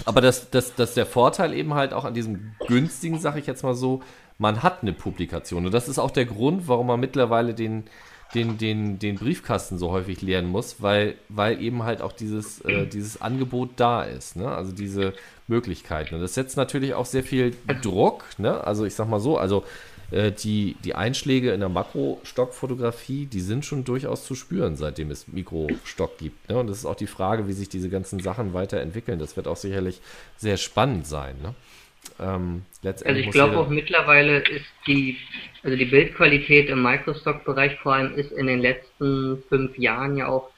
A: Aber das, das, das der Vorteil eben halt auch an diesem günstigen, sag ich jetzt mal so, man hat eine Publikation. Und das ist auch der Grund, warum man mittlerweile den, den, den, den Briefkasten so häufig leeren muss, weil, weil eben halt auch dieses, äh, dieses Angebot da ist. Ne? Also diese Möglichkeiten. Und das setzt natürlich auch sehr viel Druck. Ne? Also ich sag mal so, also äh, die, die Einschläge in der Makrostockfotografie, die sind schon durchaus zu spüren, seitdem es Mikrostock gibt. Ne? Und das ist auch die Frage, wie sich diese ganzen Sachen weiterentwickeln. Das wird auch sicherlich sehr spannend sein. Ne? Ähm,
B: Also ich glaube auch mittlerweile ist die, also die Bildqualität im Microstock-Bereich vor allem ist in den letzten fünf Jahren ja auch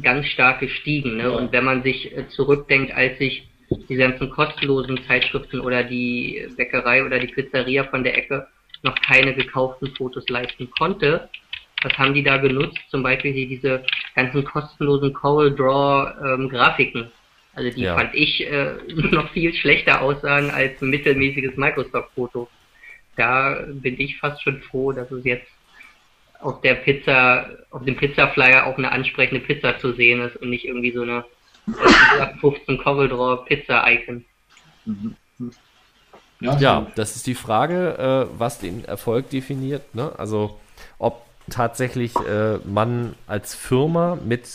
B: ganz stark gestiegen. Ne?
F: Ja.
B: Und wenn man sich äh, zurückdenkt, als sich die ganzen kostenlosen Zeitschriften oder die Bäckerei oder die Pizzeria von der Ecke noch keine gekauften Fotos leisten konnte, was haben die da genutzt? Zum Beispiel hier diese ganzen kostenlosen Coral Draw ähm, Grafiken. Also die
A: Ja.
B: fand ich äh, [laughs] noch viel schlechter aussahen als ein mittelmäßiges Microsoft-Foto. Da bin ich fast schon froh, dass es jetzt auf der Pizza, auf dem Pizzaflyer auch eine ansprechende Pizza zu sehen ist und nicht irgendwie so eine [laughs] 15 Corridor Pizza Icon.
F: Ja,
A: Ja, das ist die Frage, äh, was den Erfolg definiert. Ne? Also ob tatsächlich äh, man als Firma mit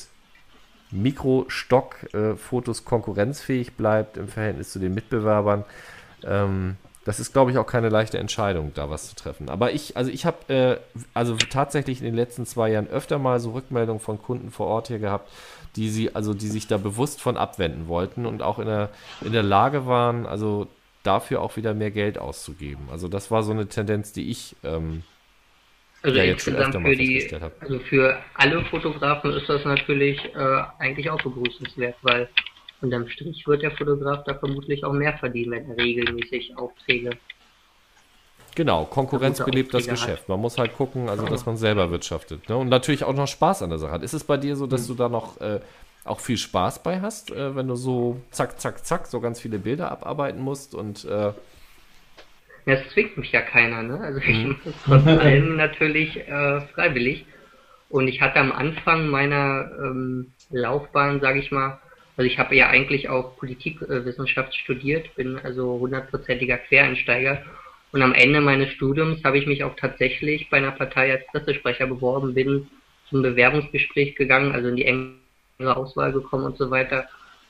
A: Mikrostock-Fotos konkurrenzfähig bleibt im Verhältnis zu den Mitbewerbern. Ähm, das ist, glaube ich, auch keine leichte Entscheidung, da was zu treffen. Aber ich, also ich habe äh, also tatsächlich in den letzten zwei Jahren öfter mal so Rückmeldungen von Kunden vor Ort hier gehabt, die sie, also die sich da bewusst von abwenden wollten und auch in der, in der Lage waren, also dafür auch wieder mehr Geld auszugeben. Also das war so eine Tendenz, die ich ähm,
B: Also
A: ja
B: insgesamt für die, also für alle Fotografen ist das natürlich äh, eigentlich auch begrüßenswert, weil unterm Strich wird der Fotograf da vermutlich auch mehr verdienen, wenn er regelmäßig Aufträge.
A: Genau, Konkurrenz belebt das
B: Aufträge hat.
A: Geschäft. Man muss halt gucken, also dass man selber wirtschaftet. Ne? Und natürlich auch noch Spaß an der Sache hat. Ist es bei dir so, dass du da noch äh, auch viel Spaß bei hast, äh, wenn du so zack, zack, zack, so ganz viele Bilder abarbeiten musst und äh,
B: Ja, es zwingt mich ja keiner, ne? Also ich mache es trotz [laughs] allem natürlich äh, freiwillig. Und ich hatte am Anfang meiner ähm, Laufbahn, sage ich mal, also ich habe ja eigentlich auch Politikwissenschaft studiert, bin also hundertprozentiger Quereinsteiger. Und am Ende meines Studiums habe ich mich auch tatsächlich bei einer Partei als Pressesprecher beworben, bin zum Bewerbungsgespräch gegangen, also in die engere Auswahl gekommen und so weiter.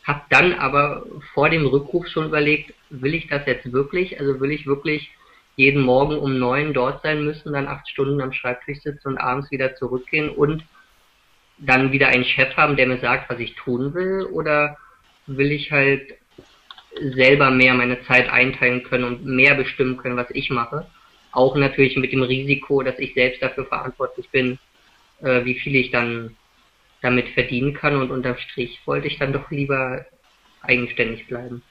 B: Hab dann aber vor dem Rückruf schon überlegt, will ich das jetzt wirklich? Also will ich wirklich jeden Morgen um neun dort sein müssen, dann acht Stunden am Schreibtisch sitzen und abends wieder zurückgehen und dann wieder einen Chef haben, der mir sagt, was ich tun will? Oder will ich halt selber mehr meine Zeit einteilen können und mehr bestimmen können, was ich mache? Auch natürlich mit dem Risiko, dass ich selbst dafür verantwortlich bin, äh, wie viel ich dann damit verdienen kann und unterm Strich wollte ich dann doch lieber eigenständig bleiben.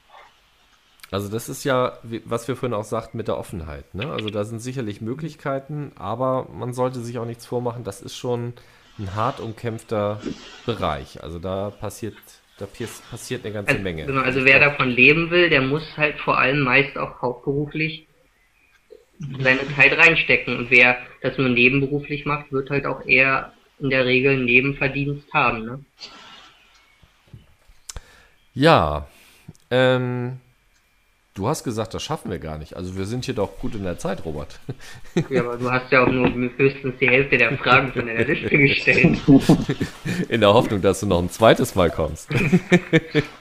A: also das ist ja, was wir vorhin auch sagten mit der Offenheit. Ne? Also da sind sicherlich Möglichkeiten, aber man sollte sich auch nichts vormachen. Das ist schon ein hart umkämpfter Bereich. Also da passiert, da passiert eine ganze
B: Also,
A: Menge.
B: genau, also wer davon leben will, der muss halt vor allem meist auch hauptberuflich seine Zeit reinstecken. Und wer das nur nebenberuflich macht, wird halt auch eher in der Regel einen Nebenverdienst haben. Ne?
A: Ja, ähm, du hast gesagt, das schaffen wir gar nicht. Also wir sind hier doch gut in der Zeit, Robert. [laughs]
B: Ja, aber du hast ja auch nur höchstens die Hälfte der Fragen von deiner Liste gestellt. [laughs]
A: In der Hoffnung, dass du noch ein zweites Mal kommst.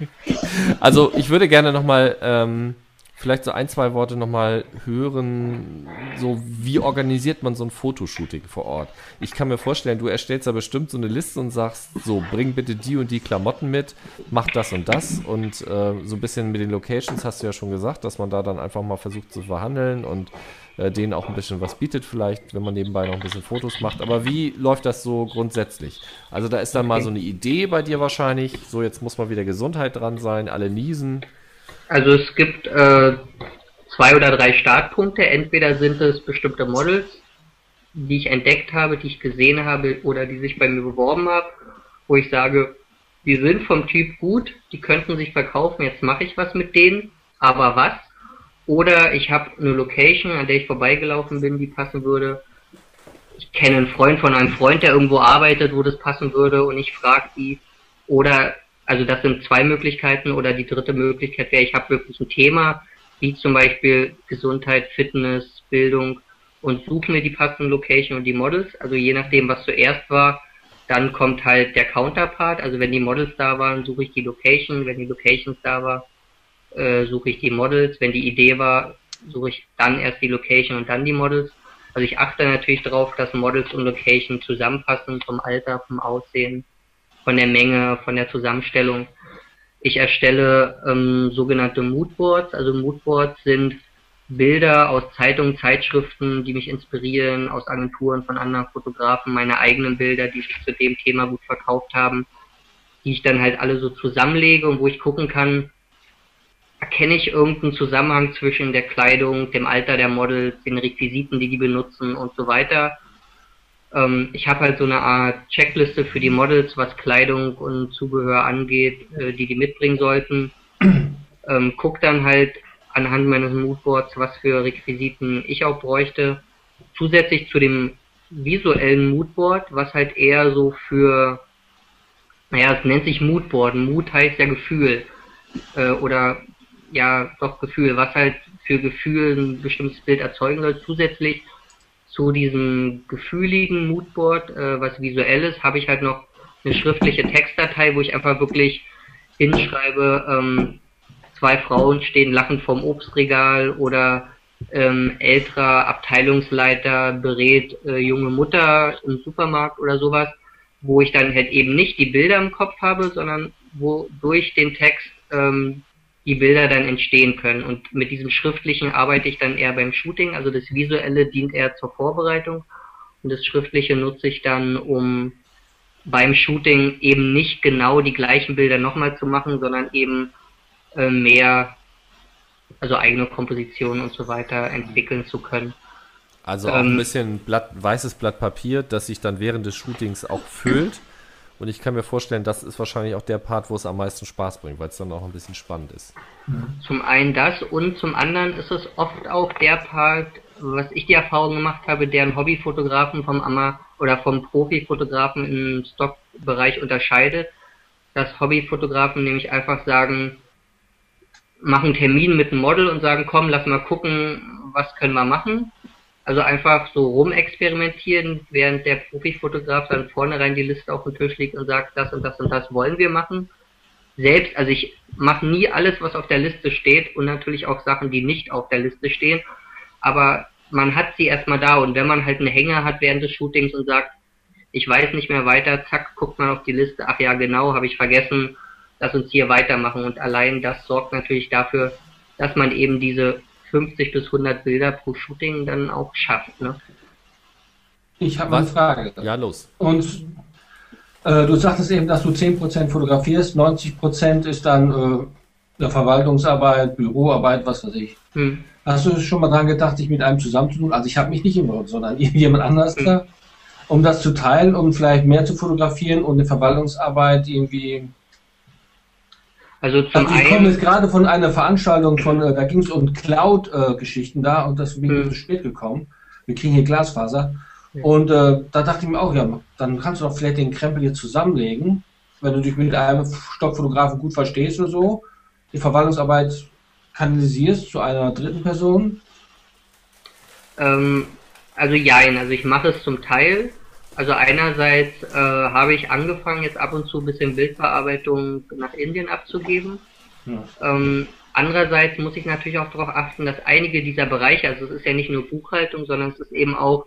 A: [laughs] also ich würde gerne nochmal ähm, vielleicht so ein, zwei Worte nochmal hören, so wie organisiert man so ein Fotoshooting vor Ort? Ich kann mir vorstellen, du erstellst da bestimmt so eine Liste und sagst, so bring bitte die und die Klamotten mit, mach das und das und äh, so ein bisschen mit den Locations hast du ja schon gesagt, dass man da dann einfach mal versucht zu verhandeln und äh, denen auch ein bisschen was bietet vielleicht, wenn man nebenbei noch ein bisschen Fotos macht. Aber wie läuft das so grundsätzlich? Also da ist dann mal so eine Idee bei dir wahrscheinlich, so jetzt muss mal wieder Gesundheit dran sein, alle niesen.
B: Also es gibt äh, zwei oder drei Startpunkte. Entweder sind es bestimmte Models, die ich entdeckt habe, die ich gesehen habe oder die sich bei mir beworben haben, wo ich sage, die sind vom Typ gut, die könnten sich verkaufen, jetzt mache ich was mit denen, aber was? Oder ich habe eine Location, an der ich vorbeigelaufen bin, die passen würde. Ich kenne einen Freund von einem Freund, der irgendwo arbeitet, wo das passen würde und ich frage die. Oder, also das sind zwei Möglichkeiten. Oder die dritte Möglichkeit wäre, ich habe wirklich ein Thema, wie zum Beispiel Gesundheit, Fitness, Bildung und suche mir die passende Location und die Models. Also je nachdem, was zuerst war, dann kommt halt der Counterpart. Also wenn die Models da waren, suche ich die Location. Wenn die Locations da war, äh, suche ich die Models. Wenn die Idee war, suche ich dann erst die Location und dann die Models. Also ich achte natürlich darauf, dass Models und Location zusammenpassen vom Alter, vom Aussehen, von der Menge, von der Zusammenstellung. Ich erstelle ähm, sogenannte Moodboards. Also Moodboards sind Bilder aus Zeitungen, Zeitschriften, die mich inspirieren, aus Agenturen von anderen Fotografen, meine eigenen Bilder, die sich zu dem Thema gut verkauft haben, die ich dann halt alle so zusammenlege und wo ich gucken kann, erkenne ich irgendeinen Zusammenhang zwischen der Kleidung, dem Alter der Models, den Requisiten, die die benutzen und so weiter. Ähm, ich habe halt so eine Art Checkliste für die Models, was Kleidung und Zubehör angeht, äh, die die mitbringen sollten. [clears throat] Ähm, guck dann halt anhand meines Moodboards, was für Requisiten ich auch bräuchte. Zusätzlich zu dem visuellen Moodboard, was halt eher so für, naja, es nennt sich Moodboard. Mood heißt ja Gefühl. Äh, oder ja, doch Gefühl, was halt für Gefühl ein bestimmtes Bild erzeugen soll. Zusätzlich zu diesem gefühligen Moodboard, äh, was visuell ist, habe ich halt noch eine schriftliche Textdatei, wo ich einfach wirklich hinschreibe, ähm, zwei Frauen stehen lachend vorm Obstregal oder ähm, älterer Abteilungsleiter berät äh, junge Mutter im Supermarkt oder sowas, wo ich dann halt eben nicht die Bilder im Kopf habe, sondern wo durch den Text ähm, die Bilder dann entstehen können. Und mit diesem Schriftlichen arbeite ich dann eher beim Shooting. Also das Visuelle dient eher zur Vorbereitung und das Schriftliche nutze ich dann, um beim Shooting eben nicht genau die gleichen Bilder nochmal zu machen, sondern eben äh, mehr, also eigene Kompositionen und so weiter entwickeln zu können.
A: Also auch
B: Ähm,
A: ein bisschen Blatt, weißes Blatt Papier, das sich dann während des Shootings auch füllt. Und ich kann mir vorstellen, das ist wahrscheinlich auch der Part, wo es am meisten Spaß bringt, weil es dann auch ein bisschen spannend ist.
B: Zum einen das und zum anderen ist es oft auch der Part, was ich die Erfahrung gemacht habe, deren Hobbyfotografen vom Ama oder vom Profifotografen im Stockbereich unterscheidet, dass Hobbyfotografen nämlich einfach sagen, machen einen Termin mit einem Model und sagen, komm, lass mal gucken, was können wir machen. Also einfach so rumexperimentieren, während der Profifotograf dann vornherein die Liste auf den Tisch legt und sagt, das und das und das wollen wir machen. Selbst, also ich mache nie alles, was auf der Liste steht und natürlich auch Sachen, die nicht auf der Liste stehen. Aber man hat sie erstmal da und wenn man halt einen Hänger hat während des Shootings und sagt, ich weiß nicht mehr weiter, zack, guckt man auf die Liste, ach ja, genau, habe ich vergessen, lass uns hier weitermachen. Und allein das sorgt natürlich dafür, dass man eben diese 50 bis 100 Bilder pro Shooting dann auch schafft. Ne?
F: Ich habe eine
A: Was?
F: Frage.
A: Ja, los.
F: Und äh, du sagtest eben, dass du 10% fotografierst, 90% ist dann äh, eine Verwaltungsarbeit, Büroarbeit, was weiß ich.
B: Hm.
F: Hast du schon mal dran gedacht, dich mit einem zusammenzutun? Also ich habe mich nicht involviert, sondern [laughs] jemand anders
B: Mhm.
F: da, um das zu teilen, um vielleicht mehr zu fotografieren und eine Verwaltungsarbeit irgendwie.
B: Also zum
F: Also ich komme jetzt gerade von einer Veranstaltung von, äh, da ging es um Cloud-Geschichten da und das bin ich
B: Mhm.
F: zu spät gekommen. Wir kriegen hier Glasfaser.
B: Ja.
F: Und äh, da dachte ich mir auch, ja, dann kannst du doch vielleicht den Krempel hier zusammenlegen, wenn du dich mit einem Stockfotografen gut verstehst oder so, die Verwaltungsarbeit kanalisierst zu einer dritten Person.
B: ähm, also jein, also ich mache es zum Teil. Also einerseits äh, habe ich angefangen, jetzt ab und zu ein bisschen Bildbearbeitung nach Indien abzugeben.
F: Ja.
B: Ähm, andererseits muss ich natürlich auch darauf achten, dass einige dieser Bereiche, also es ist ja nicht nur Buchhaltung, sondern es ist eben auch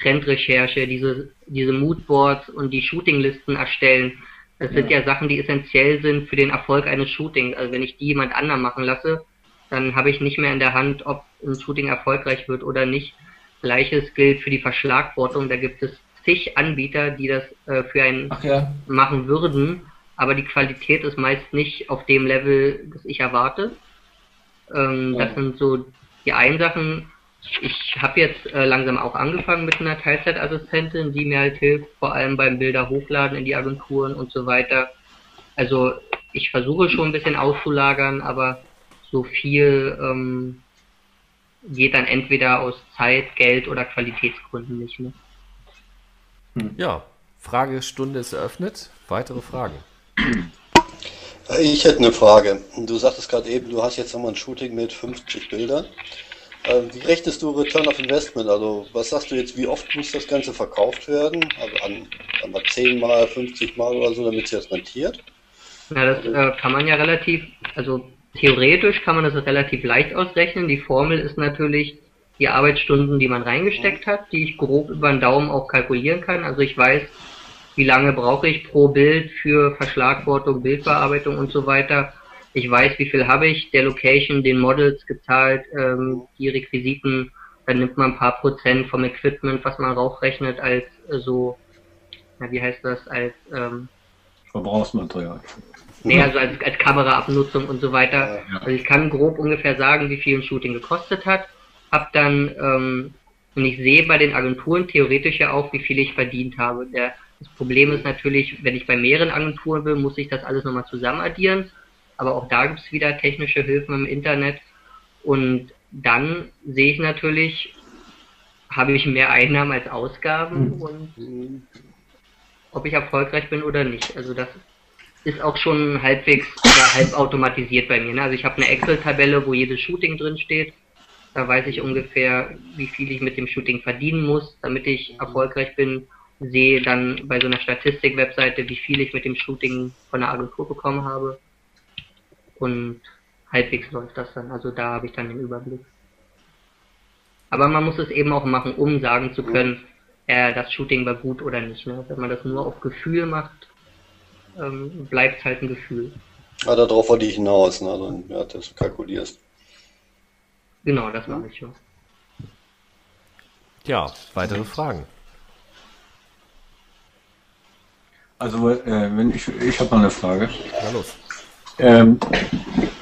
B: Trendrecherche, diese, diese Moodboards und die Shootinglisten erstellen. Das sind ja Sachen, die essentiell sind für den Erfolg eines Shootings. Also wenn ich die jemand anderem machen lasse, dann habe ich nicht mehr in der Hand, ob ein Shooting erfolgreich wird oder nicht. Gleiches gilt für die Verschlagwortung. Da gibt es zig Anbieter, die das äh, für einen
F: ja,
B: machen würden, aber die Qualität ist meist nicht auf dem Level, das ich erwarte. Ähm,
F: Ja.
B: Das sind so die einen Sachen. Ich habe jetzt äh, langsam auch angefangen mit einer Teilzeitassistentin, die mir halt hilft, vor allem beim Bilder hochladen in die Agenturen und so weiter. Also ich versuche schon ein bisschen auszulagern, aber so viel ähm, geht dann entweder aus Zeit, Geld oder Qualitätsgründen nicht. Ne?
A: Ja, Fragestunde ist eröffnet. Weitere Fragen?
E: Ich hätte eine Frage. Du sagtest gerade eben, du hast jetzt nochmal ein Shooting mit 50 Bildern. Äh, Wie rechnest du Return of Investment? Also, was sagst du jetzt, wie oft muss das Ganze verkauft werden? Also, an, an mal 10 mal, 50 mal oder so, damit sich das rentiert?
B: Na, das äh, kann man ja relativ, also theoretisch kann man das relativ leicht ausrechnen. Die Formel ist natürlich die Arbeitsstunden, die man reingesteckt hat, die ich grob über den Daumen auch kalkulieren kann. Also ich weiß, wie lange brauche ich pro Bild für Verschlagwortung, Bildbearbeitung und so weiter. Ich weiß, wie viel habe ich der Location, den Models gezahlt, ähm, die Requisiten. Dann nimmt man ein paar Prozent vom Equipment, was man raufrechnet, als äh, so, na, wie heißt das, als ähm,
C: Verbrauchsmaterial.
B: Nee, also als, als Kameraabnutzung und so weiter.
C: Ja.
B: Also ich kann grob ungefähr sagen, wie viel ein Shooting gekostet hat. Hab dann, ähm, und ich sehe bei den Agenturen theoretisch ja auch, wie viel ich verdient habe. Der, das Problem ist natürlich, wenn ich bei mehreren Agenturen bin, muss ich das alles nochmal zusammen addieren. Aber auch da gibt's wieder technische Hilfen im Internet. Und dann sehe ich natürlich, habe ich mehr Einnahmen als Ausgaben und ob ich erfolgreich bin oder nicht. Also das ist auch schon halbwegs oder halb automatisiert bei mir. Ne? Also ich habe eine Excel-Tabelle, wo jedes Shooting drin steht. Da weiß ich ungefähr, wie viel ich mit dem Shooting verdienen muss, damit ich erfolgreich bin. Sehe dann bei so einer Statistik-Webseite, wie viel ich mit dem Shooting von der Agentur bekommen habe. Und halbwegs läuft das dann. Also da habe ich dann den Überblick. Aber man muss es eben auch machen, um sagen zu können, äh, das Shooting war gut oder nicht. Ne? Wenn man das nur auf Gefühl macht, ähm, bleibt halt ein Gefühl.
E: Ah, darauf wollte ich hinaus, ne? Dann, ja, das kalkulierst.
B: Genau, das mache ich schon.
A: Ja, weitere Fragen.
C: Also, äh, wenn ich, ich habe noch eine Frage.
A: Na los.
C: Ähm,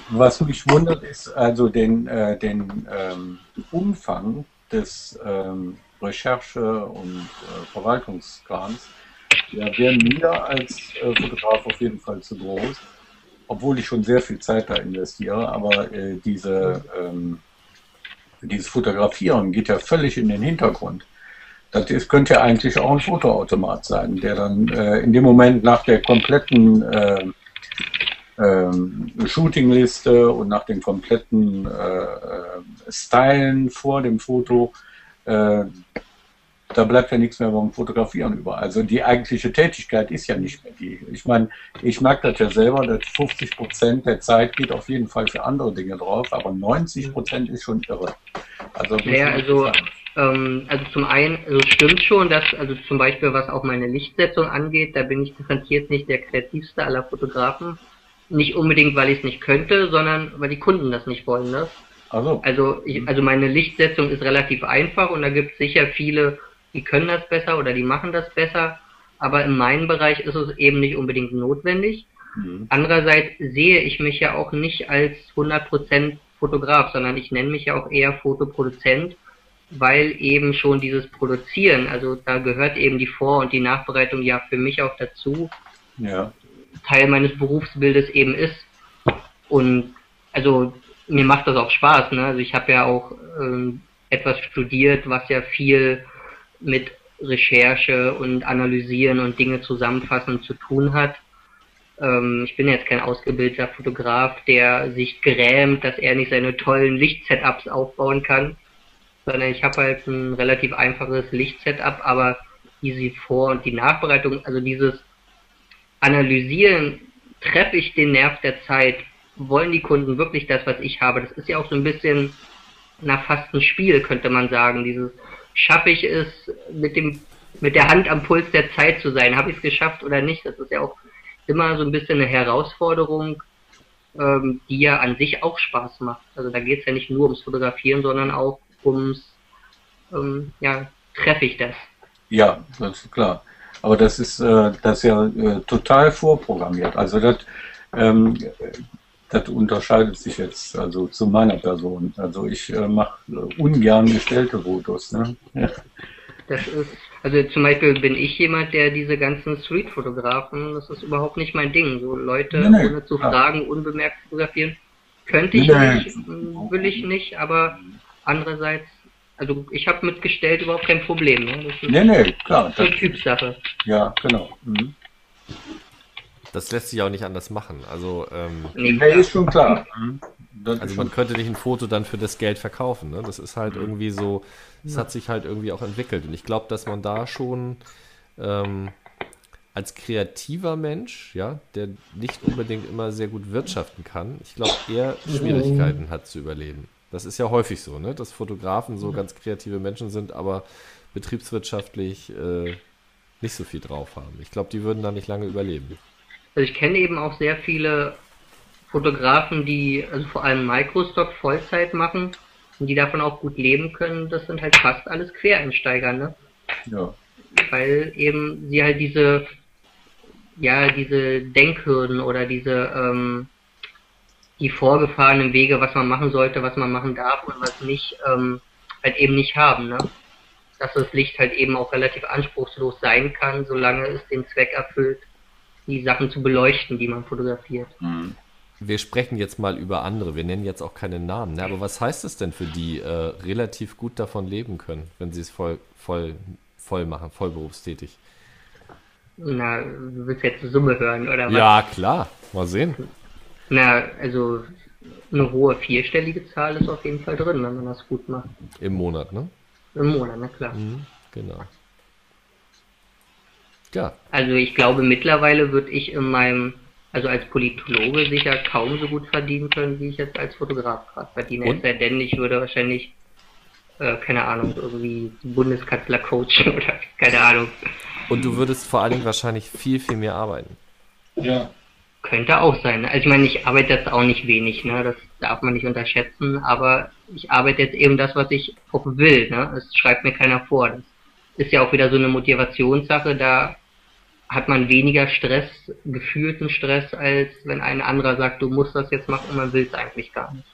C: was mich wundert, ist also den, äh, den ähm, Umfang des ähm, Recherche- und äh, Verwaltungskrams. Der wäre mir als äh, Fotograf auf jeden Fall zu groß, obwohl ich schon sehr viel Zeit da investiere. Aber äh, diese, ähm, dieses Fotografieren geht ja völlig in den Hintergrund. Das ist, könnte ja eigentlich auch ein Fotoautomat sein, der dann äh, in dem Moment nach der kompletten äh, ähm, Shootingliste und nach den kompletten äh, äh, Stylen vor dem Foto, äh, da bleibt ja nichts mehr beim Fotografieren über. Also die eigentliche Tätigkeit ist ja nicht mehr die. Ich meine, ich mag das ja selber, dass 50 Prozent der Zeit geht auf jeden Fall für andere Dinge drauf, aber 90 Prozent ist schon irre. Also,
B: Naja, also, ähm, also zum einen, also stimmt schon, dass, also zum Beispiel was auch meine Lichtsetzung angeht, da bin ich differenziert nicht der kreativste aller Fotografen. Nicht unbedingt, weil ich es nicht könnte, sondern weil die Kunden das nicht wollen. Ne?
C: also,
B: Also, ich, also meine Lichtsetzung ist relativ einfach und da gibt es sicher viele, die können das besser oder die machen das besser. Aber in meinem Bereich ist es eben nicht unbedingt notwendig.
C: mhm.
B: Andererseits sehe ich mich ja auch nicht als 100% Fotograf, sondern ich nenne mich ja auch eher Fotoproduzent, weil eben schon dieses Produzieren, also da gehört eben die Vor- und die Nachbereitung ja für mich auch dazu,
C: ja.
B: Teil meines Berufsbildes eben ist. Und also mir macht das auch Spaß. Ne? Also ich habe ja auch ähm, etwas studiert, was ja viel mit Recherche und Analysieren und Dinge zusammenfassen zu tun hat. Ähm, ich bin jetzt kein ausgebildeter Fotograf, der sich grämt, dass er nicht seine tollen Lichtsetups aufbauen kann, sondern ich habe halt ein relativ einfaches Lichtsetup, aber die Vor- und die Nachbereitung, also dieses Analysieren, treffe ich den Nerv der Zeit, wollen die Kunden wirklich das, was ich habe? Das ist ja auch so ein bisschen, na, fast ein Spiel, könnte man sagen. Dieses, schaffe ich es, mit dem, mit der Hand am Puls der Zeit zu sein? Habe ich es geschafft oder nicht? Das ist ja auch immer so ein bisschen eine Herausforderung, ähm, die ja an sich auch Spaß macht. Also da geht es ja nicht nur ums Fotografieren, sondern auch ums, ähm, ja, treffe ich das?
C: Ja, das ist klar. Aber das ist, äh, das ist ja äh, total vorprogrammiert. Also das, ähm, das unterscheidet sich jetzt also zu meiner Person. Also ich äh, mache ungern gestellte Fotos. Ne? Ja.
B: Das ist, also zum Beispiel bin ich jemand, der diese ganzen Street-Fotografen, das ist überhaupt nicht mein Ding. So Leute
C: Nee, nee,
B: ohne zu fragen, unbemerkt fotografieren, könnte ich
C: Nee.
B: nicht, will ich nicht, aber andererseits, also ich habe mit gestellt überhaupt kein Problem. Ne? Das ist
C: Nee, nee, klar. Das,
B: eine Typsache.
C: ja, genau. Mhm.
A: Das lässt sich auch nicht anders machen. Also, ähm,
B: Nee,
C: ist schon klar. Mhm. Das
A: also man könnte nicht ein Foto dann für das Geld verkaufen. Ne? Das ist halt irgendwie so, es hat sich halt irgendwie auch entwickelt. Und ich glaube, dass man da schon ähm, als kreativer Mensch, ja, der nicht unbedingt immer sehr gut wirtschaften kann, ich glaube, eher Schwierigkeiten hat zu überleben. Das ist ja häufig so, ne? dass Fotografen so ganz kreative Menschen sind, aber betriebswirtschaftlich äh, nicht so viel drauf haben. Ich glaube, die würden da nicht lange überleben.
B: Also ich kenne eben auch sehr viele Fotografen, die also vor allem Microstock Vollzeit machen und die davon auch gut leben können. Das sind halt fast alles Quereinsteiger, ne?
C: ja.
B: weil eben sie halt diese, ja, diese Denkhürden oder diese, ähm, die vorgefahrenen Wege, was man machen sollte, was man machen darf und was nicht, ähm, halt eben nicht haben, ne? Dass das Licht halt eben auch relativ anspruchslos sein kann, solange es den Zweck erfüllt, die Sachen zu beleuchten, die man fotografiert.
C: Mhm.
A: wir sprechen jetzt mal über andere, wir nennen jetzt auch keine Namen, ne? aber was heißt es denn für die äh, relativ gut davon leben können, wenn sie es voll, voll, voll machen, vollberufstätig?
B: Na, du willst jetzt eine Summe hören, oder was?
A: Ja, klar, mal sehen.
B: Na, also eine hohe vierstellige Zahl ist auf jeden Fall drin, wenn man das gut macht.
A: Im Monat, ne?
B: Im Monat, na klar.
A: Mhm, genau. Ja,
B: Also ich glaube, mittlerweile würde ich in meinem, also als Politologe sicher kaum so gut verdienen können, wie ich jetzt als Fotograf gerade verdiene.
A: Und?
B: Es sei denn, ich würde wahrscheinlich, äh, keine Ahnung, irgendwie Bundeskanzler coachen [laughs] oder keine Ahnung.
A: und du würdest vor allen Dingen wahrscheinlich viel, viel mehr arbeiten.
F: Ja.
B: Könnte auch sein. Also ich meine, ich arbeite jetzt auch nicht wenig, ne? Das darf man nicht unterschätzen, aber ich arbeite jetzt eben das, was ich auch will, ne? Das schreibt mir keiner vor. Das ist ja auch wieder so eine Motivationssache, da hat man weniger Stress, gefühlten Stress, als wenn ein anderer sagt, du musst das jetzt machen und man will es eigentlich gar nicht.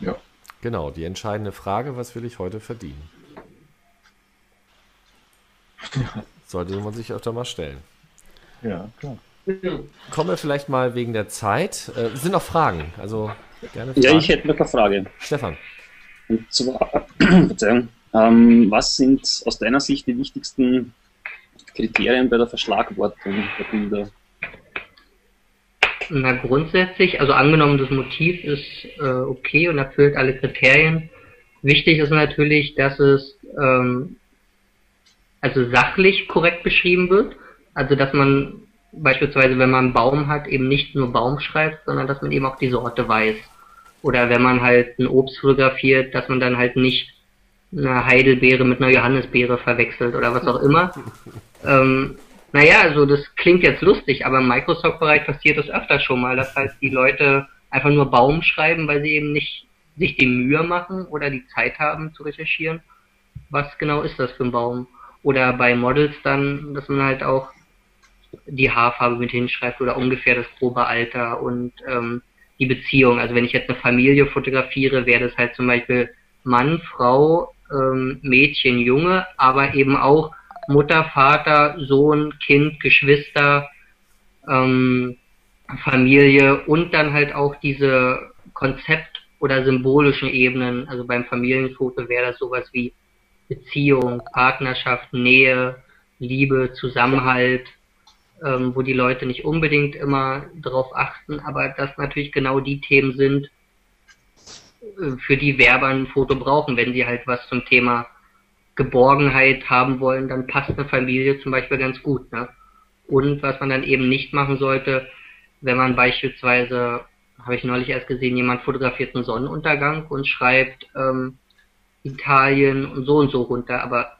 C: Ja.
A: Genau, die entscheidende Frage, was will ich heute verdienen? Sollte man sich öfter mal stellen.
C: Ja, klar.
A: Kommen wir vielleicht mal wegen der Zeit. Äh, es sind noch Fragen, also gerne Fragen.
H: Ja, ich hätte noch eine Frage.
A: Stefan,
H: Und zwar, [clears throat] Verzeihung, ähm, was sind aus deiner Sicht die wichtigsten Kriterien bei der Verschlagwortung der Bilder?
B: Na, grundsätzlich, also angenommen, das Motiv ist äh, okay und erfüllt alle Kriterien. Wichtig ist natürlich, dass es ähm, also sachlich korrekt beschrieben wird. Also, dass man beispielsweise, wenn man einen Baum hat, eben nicht nur Baum schreibt, sondern dass man eben auch die Sorte weiß. Oder wenn man halt ein Obst fotografiert, dass man dann halt nicht eine Heidelbeere mit einer Johannisbeere verwechselt oder was auch immer. Ähm, naja, also das klingt jetzt lustig, aber im Microsoft-Bereich passiert das öfter schon mal, dass halt die Leute einfach nur Baum schreiben, weil sie eben nicht sich die Mühe machen oder die Zeit haben zu recherchieren, was genau ist das für ein Baum. Oder bei Models dann, dass man halt auch die Haarfarbe mit hinschreibt oder ungefähr das grobe Alter und ähm, die Beziehung. Also wenn ich jetzt eine Familie fotografiere, wäre das halt zum Beispiel Mann, Frau, ähm, Mädchen, Junge, aber eben auch Mutter, Vater, Sohn, Kind, Geschwister, ähm, Familie und dann halt auch diese Konzept- oder symbolischen Ebenen. Also beim Familienfoto wäre das sowas wie Beziehung, Partnerschaft, Nähe, Liebe, Zusammenhalt, ähm, wo die Leute nicht unbedingt immer drauf achten, aber das natürlich genau die Themen sind, für die Werber ein Foto brauchen. Wenn sie halt was zum Thema Geborgenheit haben wollen, dann passt eine Familie zum Beispiel ganz gut. Ne? Und was man dann eben nicht machen sollte, wenn man beispielsweise, habe ich neulich erst gesehen, jemand fotografiert einen Sonnenuntergang und schreibt ähm, Italien und so und so runter. Aber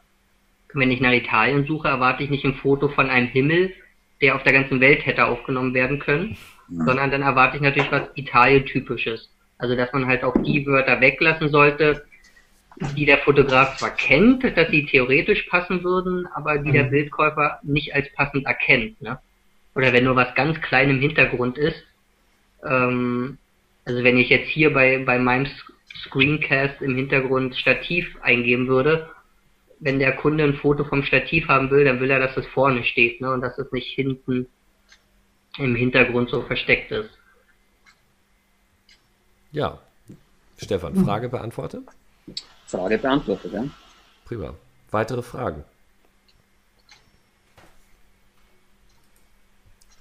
B: wenn ich nach Italien suche, erwarte ich nicht ein Foto von einem Himmel, der auf der ganzen Welt hätte aufgenommen werden können, sondern dann erwarte ich natürlich was Italien-typisches. Also dass man halt auch die Wörter weglassen sollte, die der Fotograf zwar kennt, dass sie theoretisch passen würden, aber die der Bildkäufer nicht als passend erkennt. Ne? Oder wenn nur was ganz klein im Hintergrund ist. Ähm, also wenn ich jetzt hier bei, bei meinem Sc- Screencast im Hintergrund Stativ eingeben würde, wenn der Kunde ein Foto vom Stativ haben will, dann will er, dass es vorne steht ne? und dass es nicht hinten im Hintergrund so versteckt ist.
A: Ja. Stefan, Frage beantwortet?
H: Frage beantwortet, ja?
A: Prima. Weitere Fragen?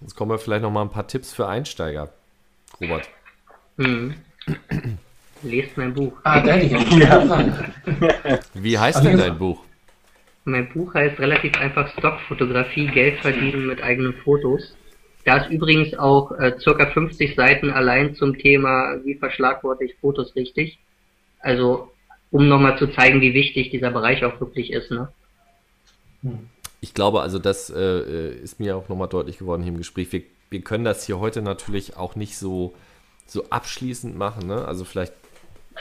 A: Jetzt kommen wir vielleicht noch mal ein paar Tipps für Einsteiger. Robert.
B: Hm. Lest mein Buch.
F: Ah, da hätte ich Frage.
A: Wie heißt
F: Also
A: denn dein Buch?
B: Mein Buch heißt relativ einfach Stockfotografie, Geld verdienen mit eigenen Fotos. Da ist übrigens auch äh, circa 50 Seiten allein zum Thema, wie verschlagworte ich Fotos richtig. Also, um nochmal zu zeigen, wie wichtig dieser Bereich auch wirklich ist. Ne?
A: Ich glaube, also das äh, ist mir auch nochmal deutlich geworden hier im Gespräch. Wir, wir können das hier heute natürlich auch nicht so, so abschließend machen. Ne? Also vielleicht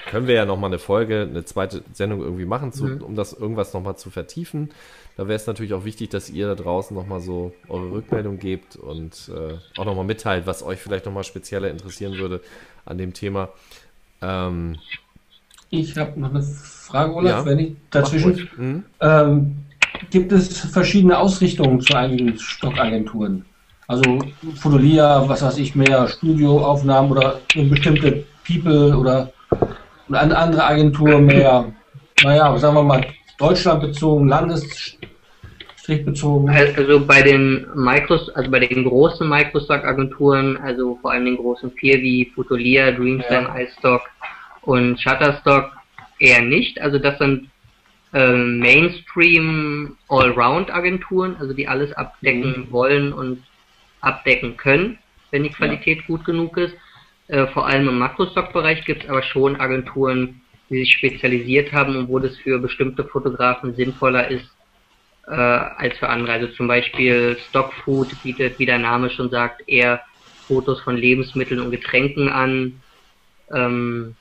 A: können wir ja nochmal eine Folge, eine zweite Sendung irgendwie machen, zu,
B: Mhm.
A: um das irgendwas nochmal zu vertiefen. Da wäre es natürlich auch wichtig, dass ihr da draußen nochmal so eure Rückmeldung gebt und äh, auch nochmal mitteilt, was euch vielleicht nochmal spezieller interessieren würde an dem Thema. Ähm,
F: Ich habe noch eine Frage, Olaf,
A: Ja.
F: wenn ich dazwischen.
A: Mhm.
F: Ähm, gibt es verschiedene Ausrichtungen zu einigen Stockagenturen? Also Fotolia, was weiß ich, mehr Studioaufnahmen oder eine bestimmte People oder eine andere Agentur mehr, naja, sagen wir mal, deutschlandbezogen, landesstrichbezogen.
B: Also bei den Micros, also bei den großen Microstock-Agenturen, also vor allem den großen vier wie Fotolia, Dreamslam,
F: Ja.
B: iStock und Shutterstock eher nicht. Also das sind ähm, Mainstream Allround-Agenturen, also die alles abdecken wollen und abdecken können, wenn die Qualität gut genug ist. Äh, vor allem im Makrostock-Bereich gibt es aber schon Agenturen, die sich spezialisiert haben und wo das für bestimmte Fotografen sinnvoller ist äh, als für andere. Also zum Beispiel Stockfood bietet, wie der Name schon sagt, eher Fotos von Lebensmitteln und Getränken an. Ähm,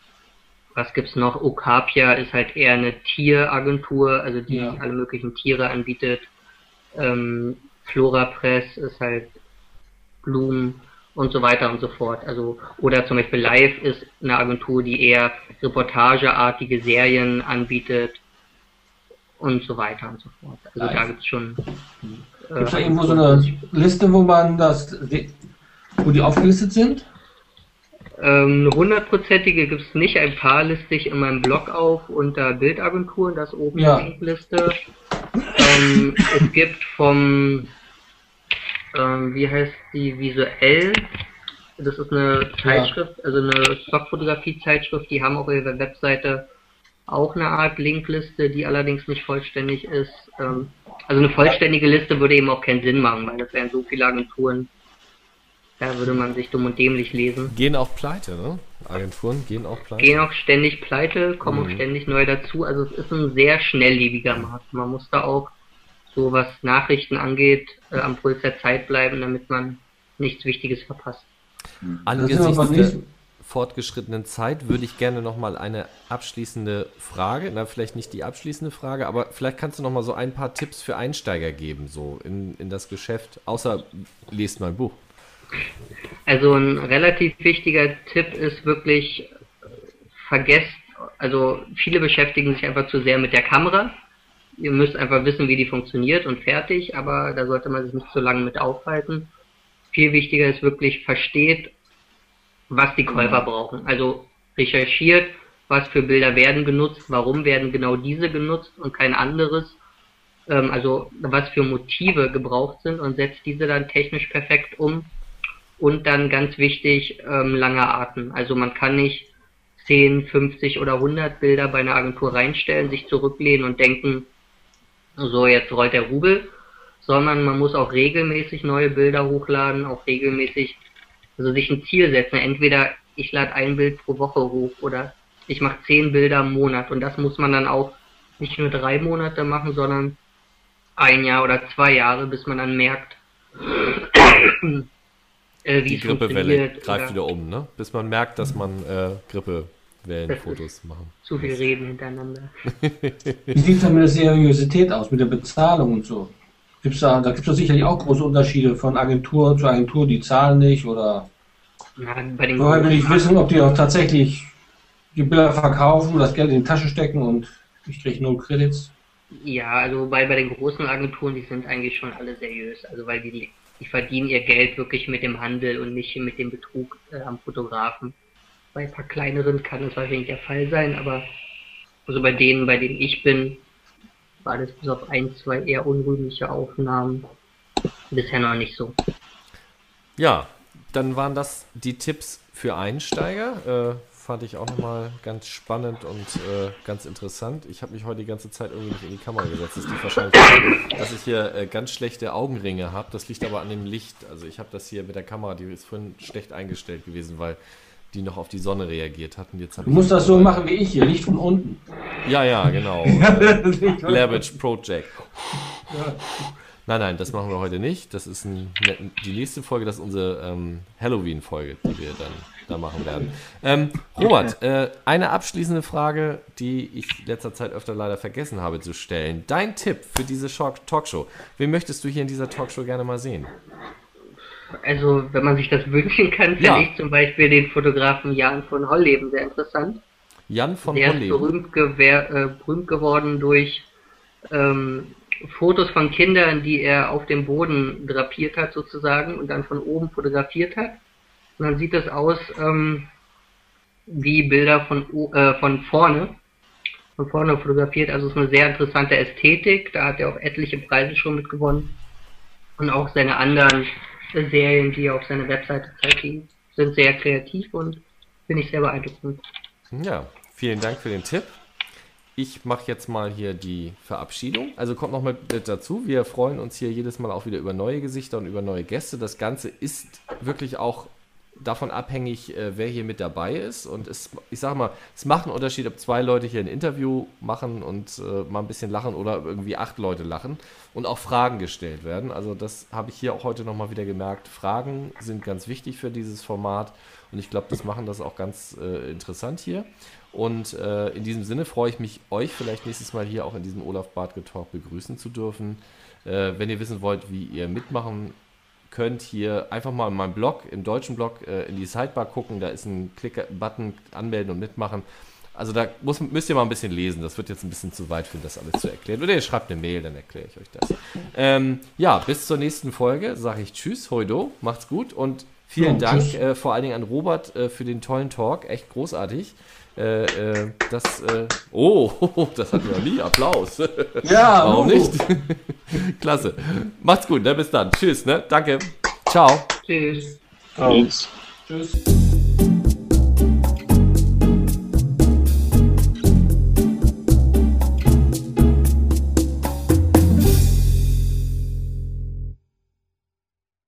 B: was gibt's noch? Okapia ist halt eher eine Tieragentur, also die
F: Ja.
B: alle möglichen Tiere anbietet. Ähm, Flora Press ist halt Blumen und so weiter und so fort. Also oder zum Beispiel Live ist eine Agentur, die eher reportageartige Serien anbietet und so weiter und so fort. Also
F: Live.
B: da gibt's schon. äh,
F: Gibt es da irgendwo so eine Liste, wo man das, wo die aufgelistet sind?
B: Ähm, eine hundertprozentige gibt es nicht. Ein paar liste ich in meinem Blog auf unter Bildagenturen, das oben
F: Ja.
B: die Linkliste. Ähm, es gibt vom, ähm, wie heißt die, Visuell, das ist eine Zeitschrift, also eine Stockfotografie-Zeitschrift, die haben auf ihrer Webseite auch eine Art Linkliste, die allerdings nicht vollständig ist. Ähm, also eine vollständige Liste würde eben auch keinen Sinn machen, weil das wären so viele Agenturen, da würde man sich dumm und dämlich lesen.
A: Gehen auch pleite, ne? Agenturen gehen auch pleite.
B: gehen auch ständig pleite, kommen
A: Mhm.
B: auch ständig neu dazu. Also es ist ein sehr schnelllebiger Markt. Man muss da auch, so was Nachrichten angeht, äh, am Puls der Zeit bleiben, damit man nichts Wichtiges verpasst.
A: Angesichts
F: wir beim
A: der fortgeschrittenen Zeit würde ich gerne noch mal eine abschließende Frage, na vielleicht nicht die abschließende Frage, aber vielleicht kannst du noch mal so ein paar Tipps für Einsteiger geben, so in, in das Geschäft, außer lest mein Buch.
B: Also ein relativ wichtiger Tipp ist wirklich, äh, vergesst, also viele beschäftigen sich einfach zu sehr mit der Kamera. Ihr müsst einfach wissen, wie die funktioniert und fertig, aber da sollte man sich nicht so lange mit aufhalten. Viel wichtiger ist wirklich, versteht, was die Käufer brauchen. Also recherchiert, was für Bilder werden genutzt, warum werden genau diese genutzt und kein anderes. Ähm, also was für Motive gebraucht sind und setzt diese dann technisch perfekt um. Und dann ganz wichtig, ähm, langer Atem. Also man kann nicht 10, 50 oder 100 Bilder bei einer Agentur reinstellen, sich zurücklehnen und denken, so jetzt rollt der Rubel, sondern man muss auch regelmäßig neue Bilder hochladen, auch regelmäßig, also sich ein Ziel setzen. Entweder ich lade ein Bild pro Woche hoch oder ich mache 10 Bilder im Monat und das muss man dann auch nicht nur drei Monate machen, sondern ein Jahr oder zwei Jahre, bis man dann merkt, [clears throat] äh, wie
A: Die
B: es
A: Grippewelle greift wieder um, ne? Bis man merkt, dass man äh, Grippewellenfotos machen.
B: Zu viel reden hintereinander.
F: Wie sieht es dann mit der Seriosität aus, mit der Bezahlung und so? Gibt's da da gibt es sicherlich auch große Unterschiede von Agentur zu Agentur, die zahlen nicht oder
B: Na, bei den
F: woher will ich wissen, ob die auch tatsächlich die Bilder verkaufen, das Geld in die Tasche stecken und ich kriege null Credits.
B: Ja, also wobei bei den großen Agenturen, die sind eigentlich schon alle seriös. Also weil die, die verdienen ihr Geld wirklich mit dem Handel und nicht mit dem Betrug äh, am Fotografen. Bei ein paar kleineren kann es wahrscheinlich der Fall sein, aber also bei denen, bei denen ich bin, war das bis auf ein, zwei eher unrühmliche Aufnahmen bisher noch nicht so.
A: Ja, dann waren das die Tipps für Einsteiger. Äh, fand ich auch nochmal ganz spannend und äh, ganz interessant. Ich habe mich heute die ganze Zeit irgendwie nicht in die Kamera gesetzt. Das liegt wahrscheinlich daran, dass ich hier äh, ganz schlechte Augenringe habe. Das liegt aber an dem Licht. Also ich habe das hier mit der Kamera, die ist vorhin schlecht eingestellt gewesen, weil die noch auf die Sonne reagiert hat. Und jetzt
F: Du musst das so machen wie ich hier, Licht von unten.
A: Ja, ja, genau. [laughs] Witch Project. Nein, nein, das machen wir heute nicht. Das ist ein, die nächste Folge, das ist unsere ähm, Halloween-Folge, die wir dann da machen werden. Ähm, Robert, äh, eine abschließende Frage, die ich letzter Zeit öfter leider vergessen habe zu stellen. Dein Tipp für diese Shock- Talkshow. Wen möchtest du hier in dieser Talkshow gerne mal sehen?
B: Also wenn man sich das wünschen kann, finde
A: Ja.
B: ich zum Beispiel den Fotografen Jan von Holleben sehr interessant.
A: Jan von
B: Der ist
A: Holleben.
B: berühmt, gewer äh, berühmt geworden durch ähm, Fotos von Kindern, die er auf dem Boden drapiert hat sozusagen und dann von oben fotografiert hat. Und dann sieht das aus ähm, wie Bilder von, äh, von vorne, von vorne fotografiert. Also es ist eine sehr interessante Ästhetik. Da hat er auch etliche Preise schon mit gewonnen. Und auch seine anderen Serien, die er auf seiner Webseite zeigt, die sind sehr kreativ und finde ich sehr beeindruckend.
A: Ja, vielen Dank für den Tipp. Ich mache jetzt mal hier die Verabschiedung. Also kommt noch mit dazu. Wir freuen uns hier jedes Mal auch wieder über neue Gesichter und über neue Gäste. Das Ganze ist wirklich auch davon abhängig, äh, wer hier mit dabei ist. Und es, ich sage mal, es macht einen Unterschied, ob zwei Leute hier ein Interview machen und äh, mal ein bisschen lachen oder irgendwie acht Leute lachen und auch Fragen gestellt werden. Also das habe ich hier auch heute nochmal wieder gemerkt. Fragen sind ganz wichtig für dieses Format und ich glaube, das machen das auch ganz äh, interessant hier. Und äh, in diesem Sinne freue ich mich, euch vielleicht nächstes Mal hier auch in diesem Olaf Bartke Talk begrüßen zu dürfen. Äh, wenn ihr wissen wollt, wie ihr mitmachen könnt, hier einfach mal in meinem Blog, im deutschen Blog, äh, in die Sidebar gucken. Da ist ein Klick-Button, anmelden und mitmachen. Also da muss, müsst ihr mal ein bisschen lesen. Das wird jetzt ein bisschen zu weit führen, das alles zu erklären. Oder ihr schreibt eine Mail, dann erkläre ich euch das. Ähm, ja, bis zur nächsten Folge sage ich Tschüss, Hoido, macht's gut und vielen
F: Ja,
A: Dank äh, vor allen Dingen an Robert äh, für den tollen Talk. Echt großartig. Äh, äh, das, äh, oh, [laughs] das hatten wir noch nie. Applaus.
F: Ja, [laughs]
A: Warum
F: uh.
A: nicht? [laughs] Klasse. Macht's gut, ne? Bis dann. Tschüss, ne? Danke. Ciao.
B: Tschüss.
H: Tschüss.
F: Tschüss.